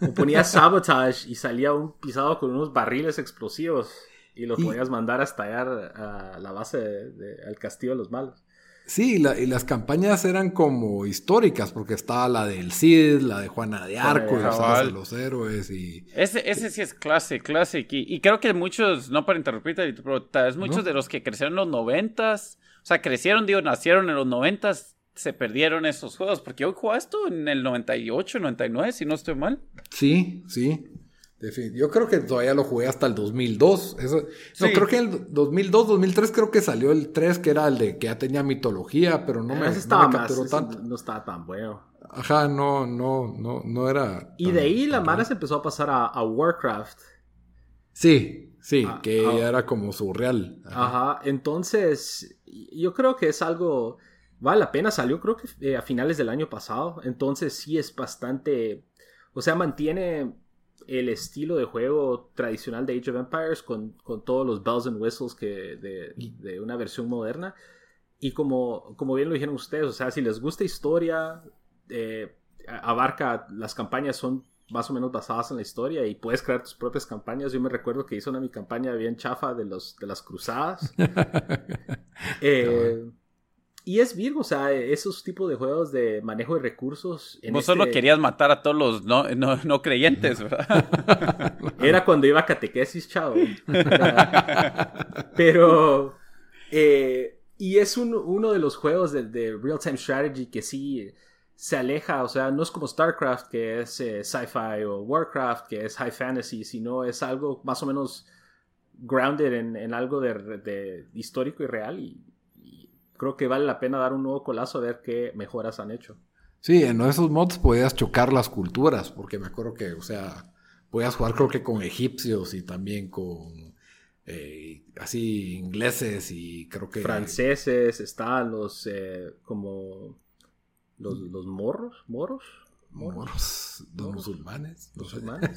S3: O ponías sabotage y salía un pisado con unos barriles explosivos y lo podías mandar a estallar a la base del castillo de los malos.
S1: Sí, y las campañas eran como históricas, porque estaba la del Cid, la de Juana de Arco, de los héroes y...
S2: Ese, ese sí es clase, classic. Y, y, creo que muchos, no para interrumpirte, pero es muchos de los que crecieron en los noventas, o sea, crecieron, digo, nacieron en los noventas, se perdieron esos juegos, porque yo jugaba esto en el 98, 99, si no estoy mal.
S1: Sí, sí. Yo creo que todavía lo jugué hasta el 2002. Eso, No, creo que el 2002, 2003 creo que salió el 3, que era el de que ya tenía mitología, pero no me,
S3: estaba tanto. No estaba tan bueno.
S1: Ajá, no, no, no, no era.
S3: Y de ahí la Mara se empezó a pasar a, Warcraft.
S1: Sí, sí, ah, que ah. era como surreal.
S3: Ajá. entonces yo creo que es algo. Vale la pena, salió creo que eh, a finales del año pasado. Entonces sí es bastante. O sea, mantiene el estilo de juego tradicional de Age of Empires con, todos los bells and whistles que de, una versión moderna. Y como, como bien lo dijeron ustedes, o sea, si les gusta historia, eh, abarca, las campañas son más o menos basadas en la historia y puedes crear tus propias campañas. Yo me recuerdo que hice una mi campaña bien chafa de, los, de las cruzadas. eh, y es Virgo, o sea, esos tipos de juegos de manejo de recursos.
S2: Vos solo este querías matar a todos los no, no, creyentes, ¿verdad?
S3: Era cuando iba a catequesis, chavo. Pero. Eh, y es un, uno de los juegos de, de real-time strategy que sí se aleja, o sea, no es como StarCraft, que es eh, sci-fi, o Warcraft, que es high fantasy, sino es algo más o menos grounded en, en algo de, de, histórico y real. Y, creo que vale la pena dar un nuevo colazo a ver qué mejoras han hecho.
S1: Sí, en esos mods podías chocar las culturas, porque me acuerdo que, o sea, podías jugar creo que con egipcios y también con eh, así ingleses y creo que...
S3: Franceses, están los eh, como los, los morros, moros.
S1: Moros, los musulmanes. Musulmanes.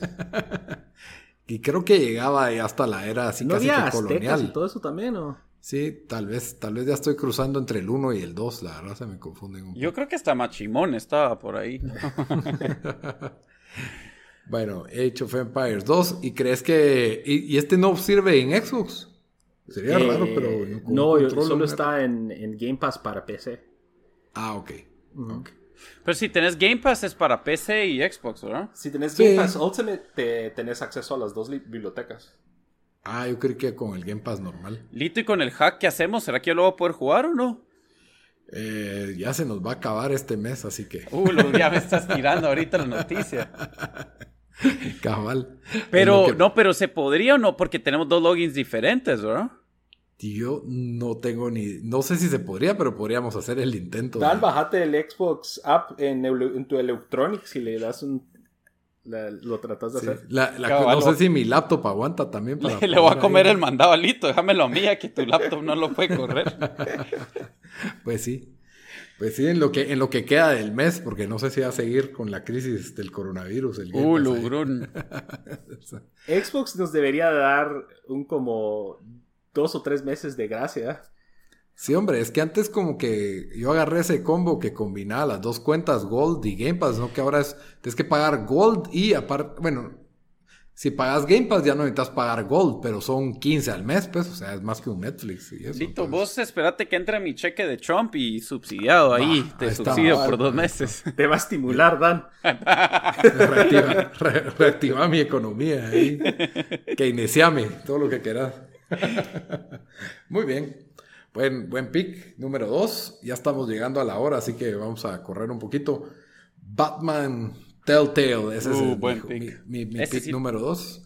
S1: y creo que llegaba hasta la era así casi que colonial.
S3: y todo eso también, ¿o?
S1: Sí, tal vez, tal vez ya estoy cruzando entre el 1 y el 2, la verdad se me confunden un
S2: poco. Yo creo que hasta Machimón estaba por ahí.
S1: bueno, Age of Empires 2, ¿y crees que... ¿Y, este no sirve en Xbox? Sería eh, raro, pero...
S3: No, solo está en, en, Game Pass para PC.
S1: Ah, ok.
S2: Pero si tenés Game Pass es para PC y Xbox, ¿verdad?
S3: Si tenés Game Pass Ultimate, te, tenés acceso a las dos bibliotecas.
S1: Ah, yo creí que con el Game Pass normal.
S2: Lito, ¿y con el hack que hacemos? ¿Será que yo lo voy a poder jugar o no?
S1: Eh, ya se nos va a acabar este mes, así que.
S2: Uh, ya me estás tirando ahorita la noticia.
S1: Cabal.
S2: Pero, no, pero se podría o no, porque tenemos dos logins diferentes, ¿verdad?
S1: Yo no tengo ni. No sé si se podría, pero podríamos hacer el intento.
S3: Dan, bajate el Xbox app en, en tu Electronics y le das un lo tratas de hacer.
S1: no sé si mi laptop aguanta también
S2: para. Le, voy a comer el mandado alito, déjamelo a mí, que tu laptop no lo puede correr.
S1: pues sí. Pues sí, en lo que, en lo que queda del mes, porque no sé si va a seguir con la crisis del coronavirus. El
S2: uh,
S3: Xbox nos debería dar un como dos o tres meses de gracia.
S1: Sí, hombre, es que antes como que yo agarré ese combo que combinaba las dos cuentas Gold y Game Pass, ¿no? Que ahora es, tienes que pagar Gold y aparte, bueno, si pagas Game Pass ya no necesitas pagar Gold, pero son 15 al mes, pues, o sea, es más que un Netflix y eso.
S2: Lito, vos espérate que entre mi cheque de Trump y subsidiado ahí, te subsidio por dos meses.
S3: Te va a estimular, Dan.
S1: reactiva, mi economía ahí. Que iniciame todo lo que quieras. Muy bien. Buen, buen pick. Número dos. Ya estamos llegando a la hora, así que vamos a correr un poquito. Batman Telltale. Ese es uh, mi, pick número dos.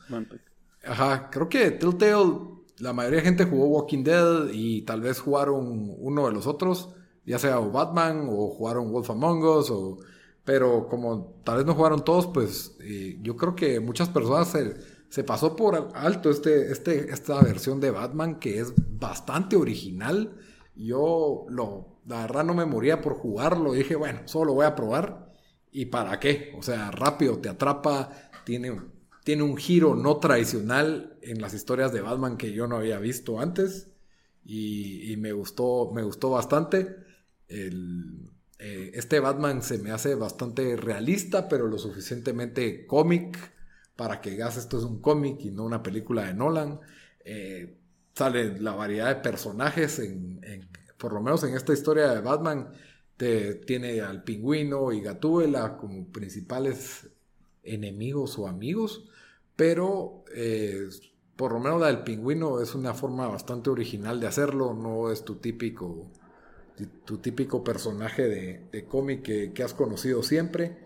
S1: Ajá. Creo que Telltale, la mayoría de gente jugó Walking Dead y tal vez jugaron uno de los otros. Ya sea o Batman o jugaron Wolf Among Us o... Pero como tal vez no jugaron todos, pues eh, yo creo que muchas personas se se pasó por alto este, este, esta versión de Batman que es bastante original. Yo lo, la verdad no me moría por jugarlo. Dije, bueno, solo lo voy a probar. ¿Y para qué? O sea, rápido te atrapa, tiene, tiene un giro no tradicional en las historias de Batman que yo no había visto antes. Y, me, gustó, me gustó bastante. Eh, este Batman se me hace bastante realista, pero lo suficientemente cómic para que digas esto es un cómic y no una película de Nolan. Eh, sale la variedad de personajes, en, por lo menos en esta historia de Batman, te, tiene al pingüino y Gatúbela como principales enemigos o amigos, pero eh, por lo menos la del pingüino es una forma bastante original de hacerlo, no es tu típico, tu típico personaje de, cómic que, has conocido siempre.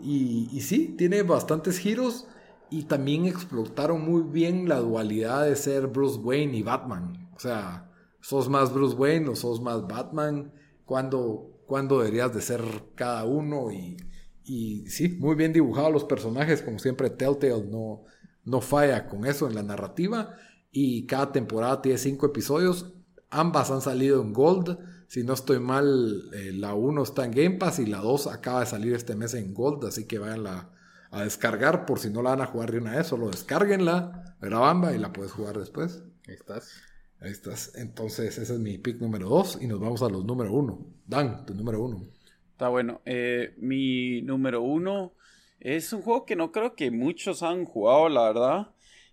S1: Y, y sí, tiene bastantes giros y también explotaron muy bien la dualidad de ser Bruce Wayne y Batman. O sea, sos más Bruce Wayne o sos más Batman. ¿Cuándo, deberías de ser cada uno? Y, y sí, muy bien dibujados los personajes. Como siempre, Telltale no, no falla con eso en la narrativa. Y cada temporada tiene cinco episodios. Ambas han salido en Gold. Si no estoy mal, eh, la 1 está en Game Pass y la 2 acaba de salir este mes en Gold. Así que vayan la a descargar por si no la van a jugar de una vez, solo descarguenla, bamba y la puedes jugar después.
S3: Ahí estás.
S1: Ahí estás. Entonces, ese es mi pick número 2 y nos vamos a los número 1. Dan, tu número 1.
S2: Está bueno. Eh, mi número 1 Es un juego que no creo que muchos han jugado, la verdad.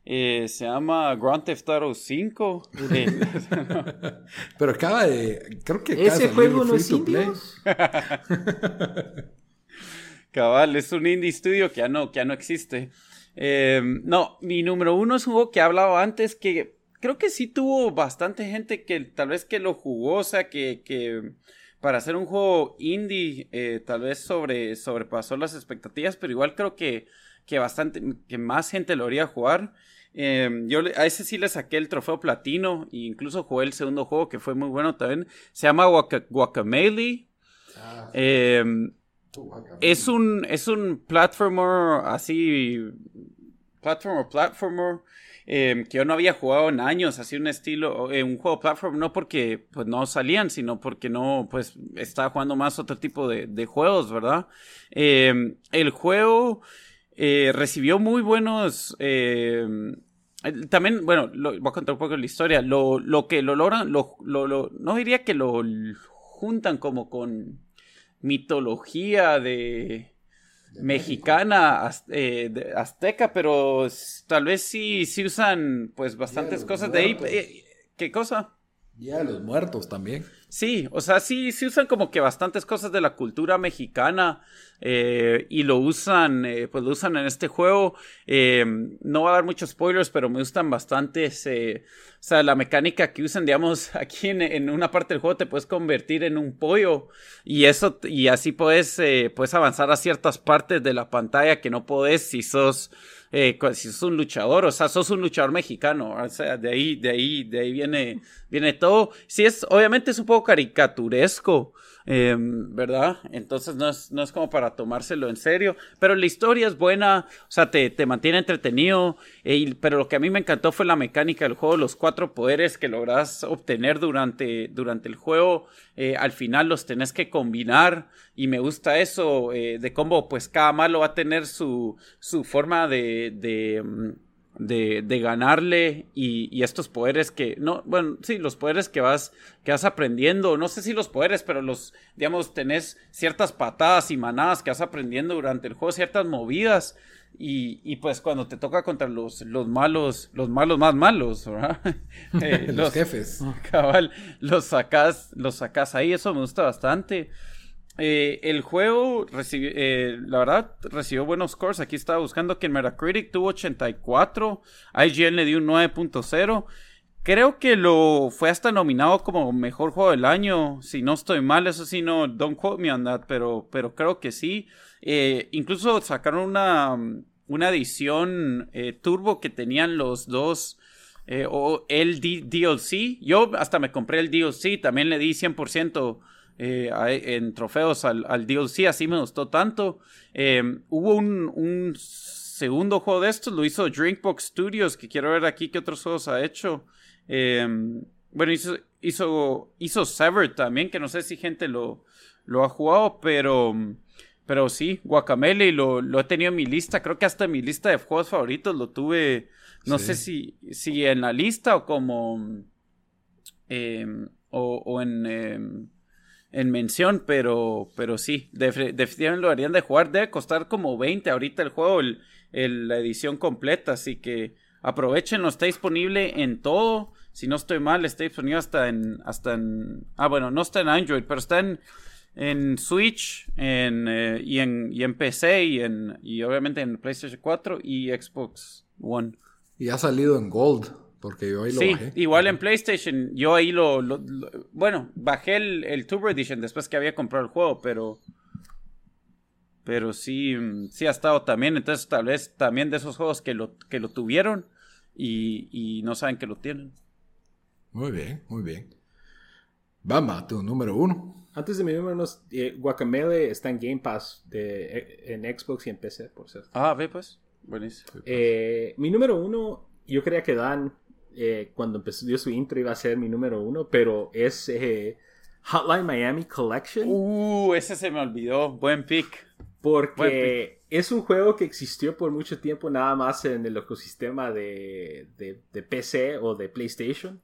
S2: Eh, se llama Grand Theft Auto 5.
S1: Pero acaba de. Creo que acaba
S3: Ese juego no es indios.
S2: Cabal, es un indie studio que ya no, que ya no existe. Eh, no, mi número uno es un juego que he hablado antes que creo que sí tuvo bastante gente que tal vez que lo jugó, o sea, que, que para hacer un juego indie eh, tal vez sobre, sobrepasó las expectativas, pero igual creo que, que bastante, que más gente lo haría jugar. Eh, yo a ese sí le saqué el trofeo platino e incluso jugué el segundo juego que fue muy bueno también. Se llama Guaca- Guacamelee. Eh, es un, es un platformer así, platformer, platformer, eh, que yo no había jugado en años, así un estilo, eh, un juego platform, no porque pues no salían, sino porque no, pues estaba jugando más otro tipo de, de juegos, ¿verdad? Eh, el juego eh, recibió muy buenos... el- también, bueno, voy a contar un poco la historia. Lo, lo que lo logran, lo, lo- lo- no diría que lo juntan como con mitología de, mexicana, az- eh, de- azteca, pero tal vez sí, sí usan pues bastantes cosas de ahí. Eh, ¿Qué cosa?
S1: Ya los muertos también.
S2: Sí, o sea, sí, sí usan como que bastantes cosas de la cultura mexicana eh, y lo usan, eh, pues lo usan en este juego. Eh, no va a dar muchos spoilers, pero me gustan bastantes. eh, o sea, la mecánica que usan, digamos, aquí en, en una parte del juego te puedes convertir en un pollo y eso, y así puedes, puedes avanzar a ciertas partes de la pantalla que no podés si sos si sos un luchador, o sea, sos un luchador mexicano, o sea, de ahí, de ahí, de ahí viene, viene todo. Sí es, obviamente es un poco caricaturesco, eh, ¿verdad? Entonces no es, no es como para tomárselo en serio, pero la historia es buena, o sea, te, te mantiene entretenido, eh, pero lo que a mí me encantó fue la mecánica del juego, los cuatro poderes que logras obtener durante, durante el juego, eh, al final los tenés que combinar y me gusta eso eh, de cómo pues cada malo va a tener su, su forma de, de, mm, de, de ganarle y, y estos poderes que, no, bueno, sí, los poderes que vas, que vas aprendiendo, no sé si los poderes, pero los, digamos, tenés ciertas patadas y manadas que vas aprendiendo durante el juego, ciertas movidas. Y, y pues cuando te toca contra los, los malos, los malos más malos, ¿verdad? Eh,
S1: Los jefes.
S2: Cabal, los sacas, los sacas ahí, eso me gusta bastante. Eh, el juego eh, la verdad, recibió buenos scores. Aquí estaba buscando que en Metacritic tuvo 84, IGN le dio un 9.0. Creo que lo fue hasta nominado como mejor juego del año. Si no estoy mal, eso sí, no, don't quote me on that, pero, pero creo que sí. Eh, incluso sacaron una, una edición turbo que tenían los dos. o el D- DLC. Yo hasta me compré el DLC, también le di 100% eh, en trofeos al, al DLC, así me gustó tanto. Eh, hubo un, un segundo juego de estos, lo hizo Drinkbox Studios, que quiero ver aquí qué otros juegos ha hecho. Eh, bueno, hizo, hizo, hizo Severed también, que no sé si gente lo, lo ha jugado, pero, pero sí, Guacamele lo, lo he tenido en mi lista, creo que hasta en mi lista de juegos favoritos lo tuve, no
S1: Sí.
S2: sé si, si en la lista o como, eh, o, o en, eh, en mención, pero, pero sí, def- definitivamente lo harían de jugar, debe costar como 20 ahorita el juego, el- la edición completa, así que aprovechenlo, está disponible en todo, si no estoy mal, está disponible hasta en, hasta en, ah bueno, no está en Android, pero está en, en Switch en, eh, y, en, y en PC y, en, y obviamente en PlayStation 4 y Xbox One.
S1: Y ha salido en Gold, porque yo ahí lo
S2: Sí,
S1: bajé.
S2: igual en PlayStation, yo ahí lo, lo- lo- bueno, bajé el, el Turbo Edition después que había comprado el juego, pero, pero sí, mm, sí ha estado también, entonces tal vez también de esos juegos que lo, que lo tuvieron y, y no saben que lo tienen.
S1: Muy bien, muy bien. Bamba, tu número uno.
S3: Antes de mi número uno, eh, Guacamele está en Game Pass de, eh, en Xbox y en PC, por cierto.
S2: Ah, ve pues, buenísimo.
S3: Eh, mi número uno, yo creía que Dan, eh, cuando empezó dio su intro, iba a ser mi número uno, pero es eh, Hotline Miami Collection.
S2: Uh, ese se me olvidó, buen pick.
S3: Porque es un juego que existió por mucho tiempo nada más en el ecosistema de, de- de PC o de PlayStation.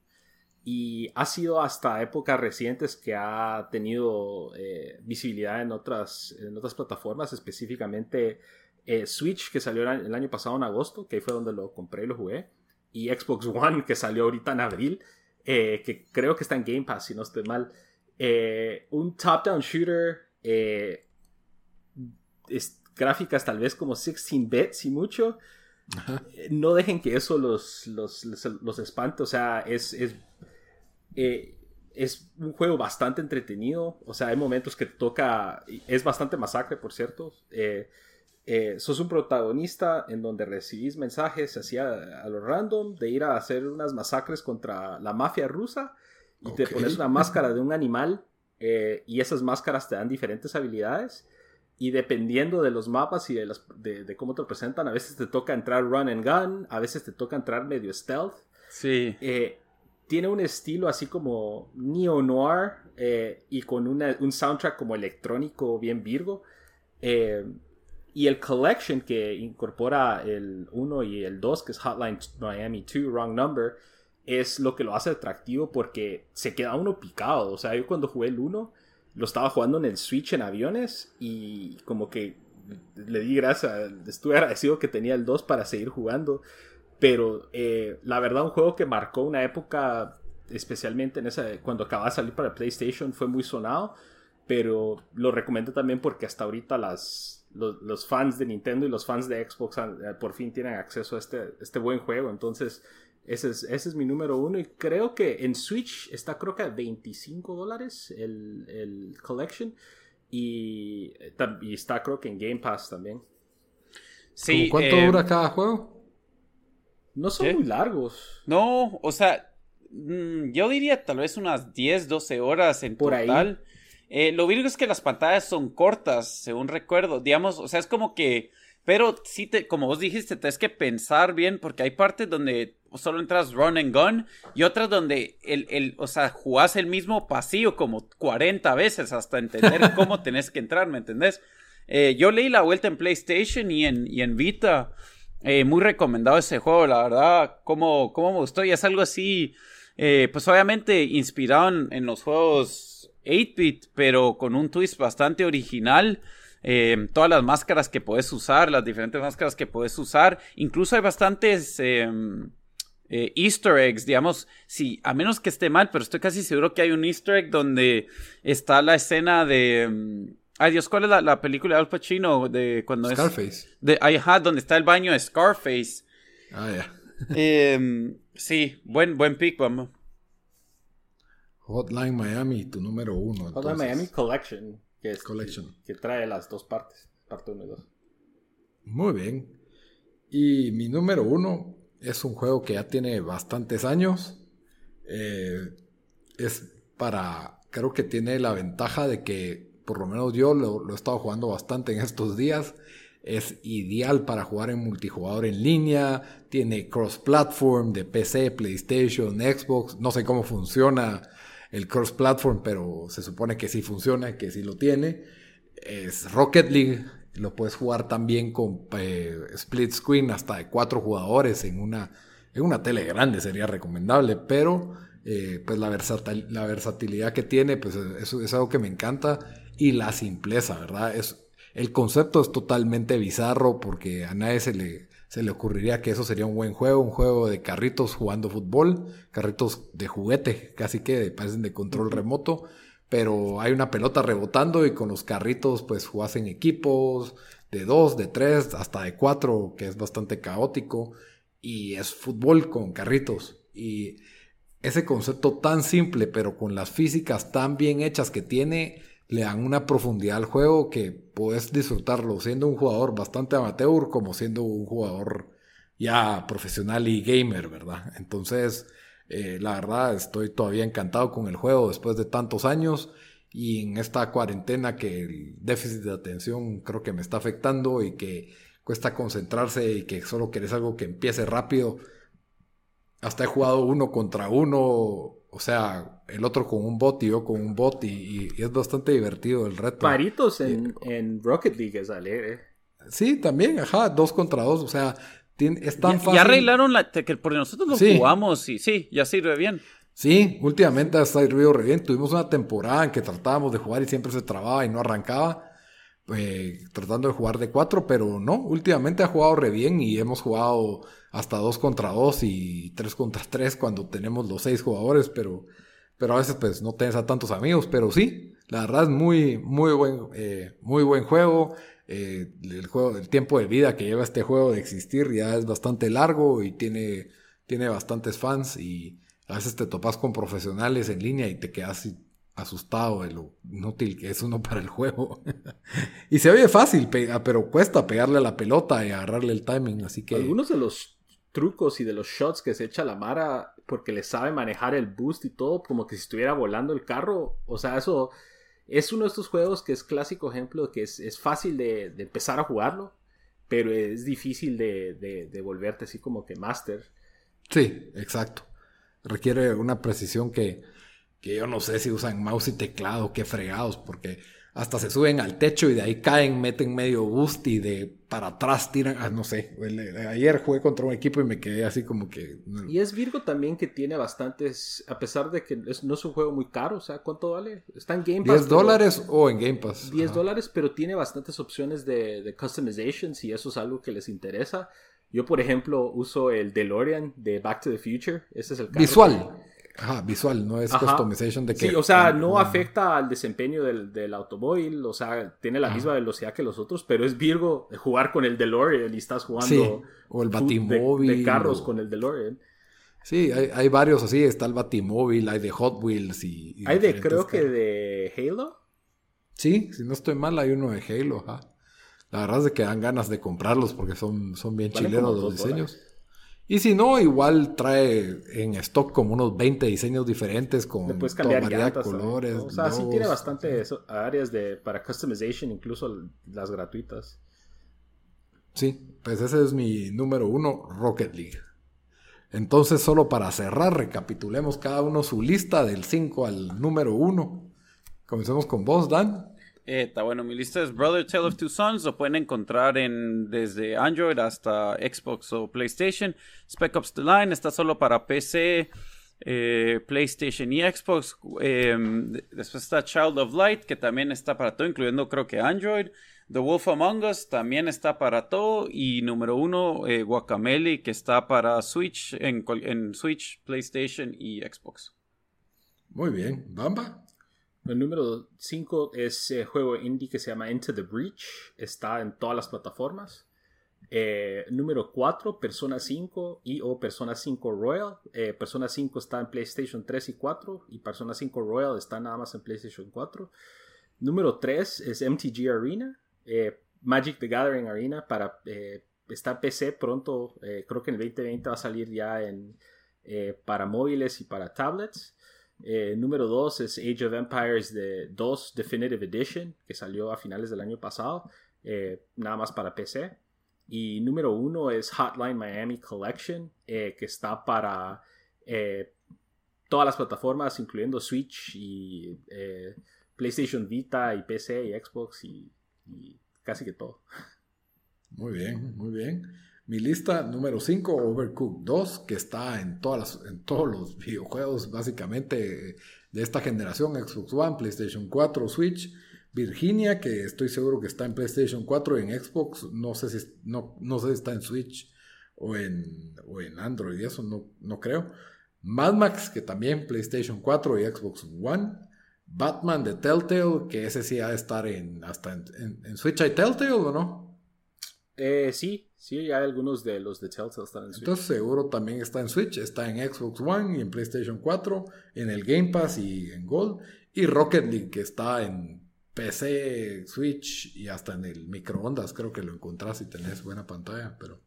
S3: Y ha sido hasta épocas recientes que ha tenido eh, visibilidad en otras, en otras plataformas, específicamente eh, Switch, que salió el año pasado en agosto, que ahí fue donde lo compré y lo jugué, y Xbox One, que salió ahorita en abril, eh, que creo que está en Game Pass, si no estoy mal. Eh, un top-down shooter, es, gráficas tal vez como 16 bits y mucho. No dejen que eso los, los, los, espante, o sea, es, es, es un juego bastante entretenido, o sea, hay momentos que toca, es bastante masacre, por cierto. Eh, eh, sos un protagonista en donde recibís mensajes así a, lo random de ir a hacer unas masacres contra la mafia rusa y te pones una máscara de un animal eh, y esas máscaras te dan diferentes habilidades y dependiendo de los mapas y de, las, de, cómo te presentan, a veces te toca entrar run and gun, a veces te toca entrar medio stealth.
S2: Sí.
S3: Eh, tiene un estilo así como neo-noir y con un soundtrack como electrónico bien virgo. Eh, y el collection que incorpora el 1 y el 2, que es Hotline Miami 2, Wrong Number, es lo que lo hace atractivo porque se queda uno picado. O sea, yo cuando jugué el 1, lo estaba jugando en el Switch en aviones y como que le di gracias, estuve agradecido que tenía el 2 para seguir jugando. Pero eh, la verdad, un juego que marcó una época, especialmente en esa, cuando acababa de salir para PlayStation, fue muy sonado. Pero lo recomiendo también porque hasta ahorita las, los, fans de Nintendo y los fans de Xbox eh, por fin tienen acceso a este, este buen juego. Entonces, ese es, ese es mi número uno. Y creo que en Switch está creo que a 25 dólares el, el collection. Y, y, está creo que en Game Pass también.
S1: Sí, ¿Cuánto eh, dura cada juego?
S3: No son muy largos.
S2: No, o sea, mm, yo diría tal vez unas 10, 12 horas en Por total. Ahí. Eh, lo virgo es que las pantallas son cortas, según recuerdo. Digamos, o sea, es como que. Pero sí, te, como vos dijiste, tienes que pensar bien porque hay partes donde solo entras run and gun y otras donde, el, el, o sea, jugás el mismo pasillo como 40 veces hasta entender cómo tenés que entrar, ¿me entendés? Eh, yo leí la vuelta en PlayStation y en, y en Vita. Eh, muy recomendado ese juego, la verdad. Cómo, cómo me gustó y es algo así, pues obviamente inspirado en los juegos 8-bit, pero con un twist bastante original. Eh, todas las máscaras que puedes usar, las diferentes máscaras que puedes usar. Incluso hay bastantes em, eh, easter eggs, digamos, si, a menos que esté mal, pero estoy casi seguro que hay un easter egg donde está la escena de... Em, ay Dios, ¿cuál es la, película de Al Pacino? De cuando
S1: Scarface.
S2: de, ajá, donde está el baño de Scarface.
S1: Ah, ya.
S2: Em, sí, buen, buen pick, vamos.
S1: Hotline Miami, tu número uno.
S3: Hotline Miami Collection, que, es,
S1: Collection.
S3: Que, trae las dos partes, parte 1 y 2.
S1: Muy bien. Y mi número uno es un juego que ya tiene bastantes años. Eh, es para, creo que tiene la ventaja de que, por lo menos yo lo, lo he estado jugando bastante en estos días. Es ideal para jugar en multijugador en línea. Tiene cross-platform de PC, PlayStation, Xbox. No sé cómo funciona el cross-platform, pero se supone que sí funciona, que sí lo tiene. Es Rocket League, lo puedes jugar también con eh, split screen hasta de cuatro jugadores en una, en una tele grande, sería recomendable, pero eh, pues la, la, versatilidad que tiene, pues eso es algo que me encanta y la simpleza, ¿verdad? Es, el concepto es totalmente bizarro porque a nadie se le, se le ocurriría que eso sería un buen juego, un juego de carritos jugando fútbol, carritos de juguete, casi que parecen de control remoto, pero hay una pelota rebotando y con los carritos pues jugás en equipos de dos, de tres, hasta de cuatro, que es bastante caótico, y es fútbol con carritos. Y ese concepto tan simple, pero con las físicas tan bien hechas que tiene, le dan una profundidad al juego que puedes disfrutarlo siendo un jugador bastante amateur como siendo un jugador ya profesional y gamer, ¿verdad? Entonces, eh, la verdad, estoy todavía encantado con el juego después de tantos años y en esta cuarentena que el déficit de atención creo que me está afectando y que cuesta concentrarse y que solo querés algo que empiece rápido. Hasta he jugado uno contra uno o sea, el otro con un bot y yo con un bot y, es bastante divertido el reto.
S3: Paritos en, en Rocket League es alegre.
S1: Sí, también, ajá, dos contra dos, o sea, es tan
S2: ya,
S1: fácil.
S2: Ya arreglaron la, que porque nosotros lo jugamos y sí, ya sirve bien.
S1: Sí, últimamente ha servido re bien. Tuvimos una temporada en que tratábamos de jugar y siempre se trababa y no arrancaba. eh, tratando de jugar de cuatro, pero no, últimamente ha jugado re bien y hemos jugado hasta dos contra dos y tres contra tres cuando tenemos los seis jugadores, pero, pero a veces pues no tienes a tantos amigos, pero sí, la verdad es muy, muy buen, eh, muy buen juego. Eh, el juego, el tiempo de vida que lleva este juego de existir ya es bastante largo y tiene, tiene bastantes fans y a veces te topas con profesionales en línea y te quedas asustado de lo inútil que es uno para el juego. y se oye fácil, pero cuesta pegarle a la pelota y agarrarle el timing, así que...
S3: Algunos de los trucos y de los shots que se echa la Mara porque le sabe manejar el boost y todo, como que si estuviera volando el carro, o sea, eso es uno de estos juegos que es clásico ejemplo que es, fácil de, empezar a jugarlo, pero es difícil de, de volverte así como que master.
S1: Sí, exacto. Requiere una precisión que que yo no sé si usan mouse y teclado, qué fregados, porque hasta se suben al techo y de ahí caen, meten medio boost y de para atrás tiran, ah, no sé, ayer jugué contra un equipo y me quedé así como que...
S3: Y es Virgo también que tiene bastantes, a pesar de que no es un juego muy caro, o sea, ¿cuánto vale? Está en Game
S1: Pass. ¿10 dólares o en Game Pass?
S3: 10 dólares, pero tiene bastantes opciones de, de customization si eso es algo que les interesa. Yo, por ejemplo, uso el DeLorean de Back to the Future. Ese es el
S1: Visual. Ajá, visual, no es customization de que...
S3: Sí, o sea, no afecta al desempeño del, automóvil, o sea, tiene la misma velocidad que los otros, pero es Virgo jugar con el DeLorean y estás jugando...
S1: o el Batimóvil.
S3: De, carros con el DeLorean.
S1: Sí, hay, varios así, está el Batimóvil, hay de Hot Wheels y...
S3: hay de, creo que de Halo.
S1: Sí, si no estoy mal, hay uno de Halo, ajá. La verdad es que dan ganas de comprarlos porque son, son bien chilenos los diseños. Y si no, igual trae en stock como unos 20 diseños diferentes con
S3: toda variedad de colores. O sea, sí tiene bastantes áreas de, para customization, incluso las gratuitas.
S1: Sí, pues ese es mi número uno, Rocket League. Entonces, solo para cerrar, recapitulemos cada uno su lista del 5 al número 1. Comencemos con vos, Dan.
S2: Eh, bueno, mi lista es Brother Tale of Two Sons. Lo pueden encontrar en desde Android hasta Xbox o PlayStation. Spec Ops The Line está solo para PC, eh, PlayStation y Xbox. Em, después está Child of Light, que también está para todo, incluyendo creo que Android. The Wolf Among Us también está para todo. Y número uno, eh, Guacamele, que está para Switch, en Switch, PlayStation y Xbox.
S1: Muy bien. ¿Bamba?
S3: El número 5 es el juego indie que se llama Into the Breach. Está en todas las plataformas. Eh, número 4, Persona 5 y o Persona 5 Royal. Eh, Persona 5 está en PlayStation 3 y 4 y Persona 5 Royal está nada más en PlayStation 4. Número 3 es MTG Arena. Eh, Magic the Gathering Arena para está PC pronto. creo que en el 2020 va a salir ya en, para móviles y para tablets. Eh, número 2 es Age of Empires de 2 Definitive Edition, que salió a finales del año pasado, eh, nada más para PC. Y número 1 es Hotline Miami Collection, eh, que está para todas las plataformas, incluyendo Switch y PlayStation Vita y PC y Xbox y casi que todo.
S1: Muy bien, muy bien. Mi lista número 5, Overcooked 2, que está en, todas en todos los videojuegos básicamente de esta generación, Xbox One, PlayStation 4, Switch. Virginia, que estoy seguro que está en PlayStation 4 y en Xbox, no sé si, no, no sé si está en Switch o en, o en Android, y eso no, no creo. Mad Max, que también PlayStation 4 y Xbox One. Batman de Telltale, que ese sí ha de estar en, hasta en, en Switch. ¿Hay Telltale o no?
S3: Eh, sí, sí, hay algunos de los de Telltale están en
S1: Switch. Entonces seguro también está en Switch, está en Xbox One y en PlayStation 4, en el Game Pass y en Gold. Y Rocket League que está en PC, Switch y hasta en el microondas. Creo que lo encontrás si tenés buena pantalla, pero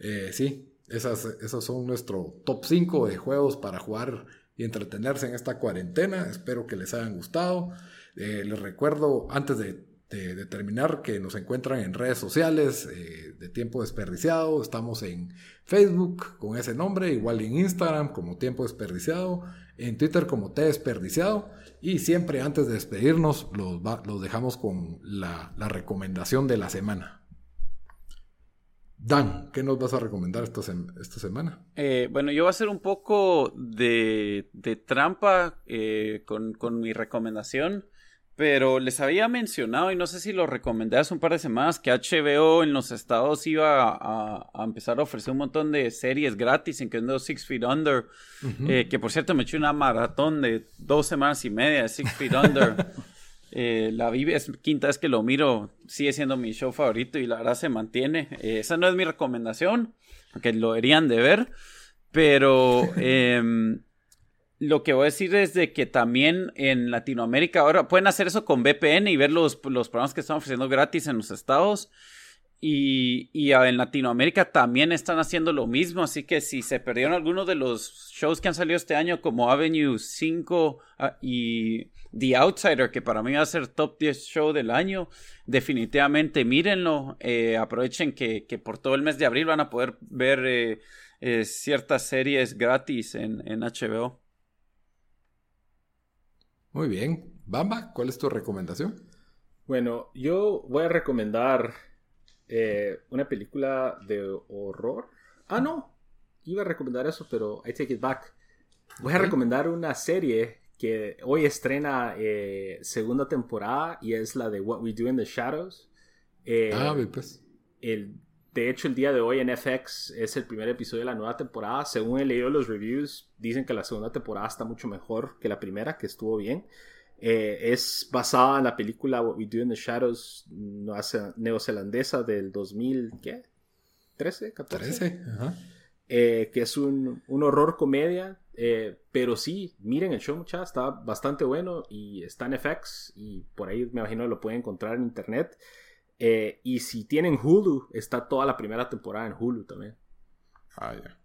S1: eh, sí, esas, esos son nuestro top 5 de juegos para jugar y entretenerse en esta cuarentena. Espero que les hayan gustado. Eh, les recuerdo, antes de de, terminar, que nos encuentran en redes sociales eh, de Tiempo Desperdiciado. Estamos en Facebook con ese nombre, igual en Instagram como Tiempo Desperdiciado, en Twitter como T Desperdiciado. Y siempre antes de despedirnos, los, los dejamos con la, recomendación de la semana. Dan, ¿qué nos vas a recomendar esta, esta semana?
S2: Eh, bueno, yo voy a hacer un poco de, trampa eh, con, con mi recomendación pero les había mencionado, y no sé si lo recomendé hace un par de semanas, que HBO en los estados iba a, empezar a ofrecer un montón de series gratis, incluyendo Six Feet Under, eh, que por cierto me eché una maratón de dos semanas y media de Six Feet Under. Eh, la vi, es quinta vez que lo miro, sigue siendo mi show favorito y la verdad se mantiene. Eh, esa no es mi recomendación, aunque lo deberían de ver, pero em, lo que voy a decir es de que también en Latinoamérica ahora pueden hacer eso con VPN y ver los, programas que están ofreciendo gratis en los estados. Y, en Latinoamérica también están haciendo lo mismo, así que si se perdieron algunos de los shows que han salido este año como Avenue 5 ah, y The Outsider, que para mí va a ser top 10 show del año, definitivamente mírenlo, eh, aprovechen que, por todo el mes de abril van a poder ver eh, eh, ciertas series gratis en HBO.
S1: Muy bien. Bamba, ¿cuál es tu recomendación?
S3: Bueno, yo voy a recomendar eh, una película de horror. Ah, no. Iba a recomendar eso, pero I take it back. Voy a recomendar una serie que hoy estrena eh, segunda temporada y es la de What We Do in the Shadows.
S1: Eh, ah, pues.
S3: El de hecho, el día de hoy en FX es el primer episodio de la nueva temporada. Según he leído los reviews, dicen que la segunda temporada está mucho mejor que la primera, que estuvo bien. Eh, es basada en la película What We Do in the Shadows neozelandesa del 2000, ¿qué? ¿13? ¿14? Eh, que es un, horror comedia. Eh, pero sí, miren el show, muchachos, está bastante bueno y está en FX y por ahí me imagino lo pueden encontrar en internet. Eh, y si tienen Hulu, está toda la primera temporada en Hulu también.
S1: Ah, ya.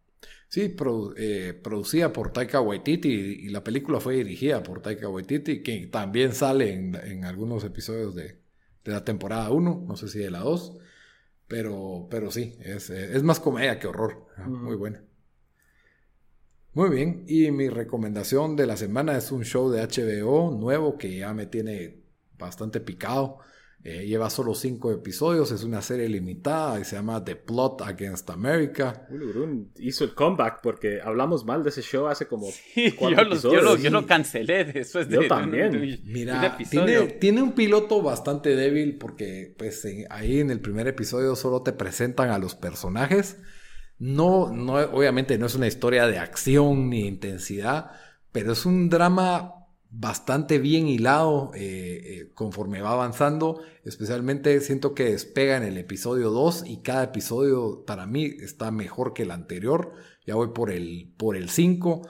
S1: Sí, eh, producida por Taika Waititi y, la película fue dirigida por Taika Waititi, que también sale en, algunos episodios de, la temporada 1, no sé si de la 2, pero, pero sí, es, es más comedia que horror. Muy buena. Muy bien, y mi recomendación de la semana es un show de HBO nuevo que ya me tiene bastante picado. Eh, lleva solo cinco episodios, es una serie limitada y se llama The Plot Against America.
S3: hizo el comeback porque hablamos mal de ese show hace como
S2: cuatro yo, episodios. yo, lo, cancelé después de
S3: Yo también.
S1: Mira, tiene, un piloto bastante débil porque pues ahí en el primer episodio solo te presentan a los personajes. No, no, obviamente no es una historia de acción ni intensidad, pero es un drama bastante bien hilado eh, eh, conforme va avanzando. Especialmente siento que despega en el episodio 2 y cada episodio para mí está mejor que el anterior. Ya voy por el, por el 5.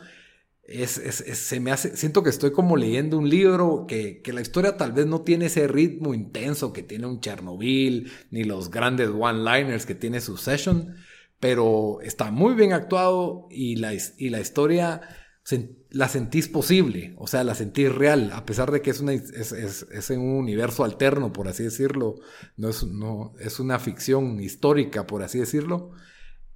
S1: Es, se me hace, siento que estoy como leyendo un libro que, que, la historia tal vez no tiene ese ritmo intenso que tiene un Chernobyl, ni los grandes one-liners que tiene Succession, pero está muy bien actuado y la, y la historia la sentís posible, o sea, la sentís real, a pesar de que es, una, es, en un universo alterno, por así decirlo, no es, no, es una ficción histórica, por así decirlo,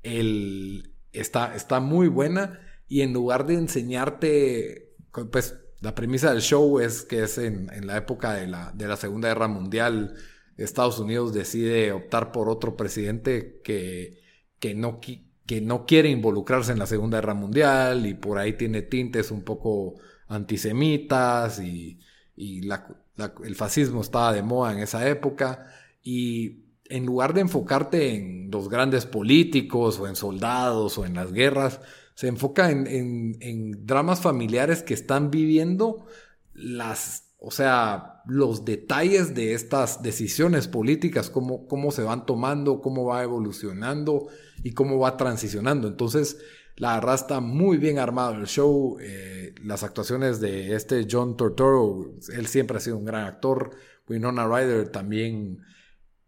S1: el, está, está muy buena y en lugar de enseñarte, pues la premisa del show es que es en, la época de la, de la Segunda Guerra Mundial, Estados Unidos decide optar por otro presidente que, que no, que no quiere involucrarse en la Segunda Guerra Mundial y por ahí tiene tintes un poco antisemitas y, el fascismo estaba de moda en esa época. Y en lugar de enfocarte en los grandes políticos o en soldados o en las guerras, se enfoca en, dramas familiares que están viviendo las, o sea, los detalles de estas decisiones políticas, cómo, cómo se van tomando, cómo va evolucionando y cómo va transicionando. Entonces, la verdad está muy bien armado el show. Eh, las actuaciones de este John Tortoro, él siempre ha sido un gran actor. Winona Ryder también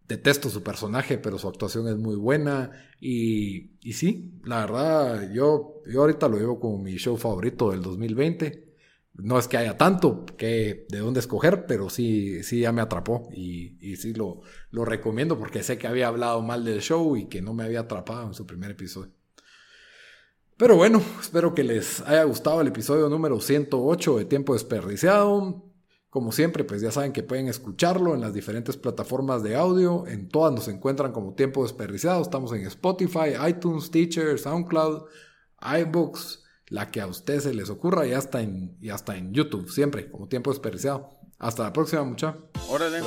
S1: detesto su personaje, pero su actuación es muy buena. Y, y sí, la verdad, yo, yo ahorita lo llevo como mi show favorito del 2020 no es que haya tanto que de dónde escoger, pero sí, sí ya me atrapó y, y sí lo, lo, recomiendo porque sé que había hablado mal del show y que no me había atrapado en su primer episodio. Pero bueno, espero que les haya gustado el episodio número 108 de Tiempo Desperdiciado. Como siempre, pues ya saben que pueden escucharlo en las diferentes plataformas de audio. En todas nos encuentran como Tiempo Desperdiciado. Estamos en Spotify, iTunes, Teacher, SoundCloud, iBooks la que a ustedes se les ocurra y hasta en, y hasta en YouTube, siempre, como tiempo desperdiciado. Hasta la próxima, mucha.
S2: Órale.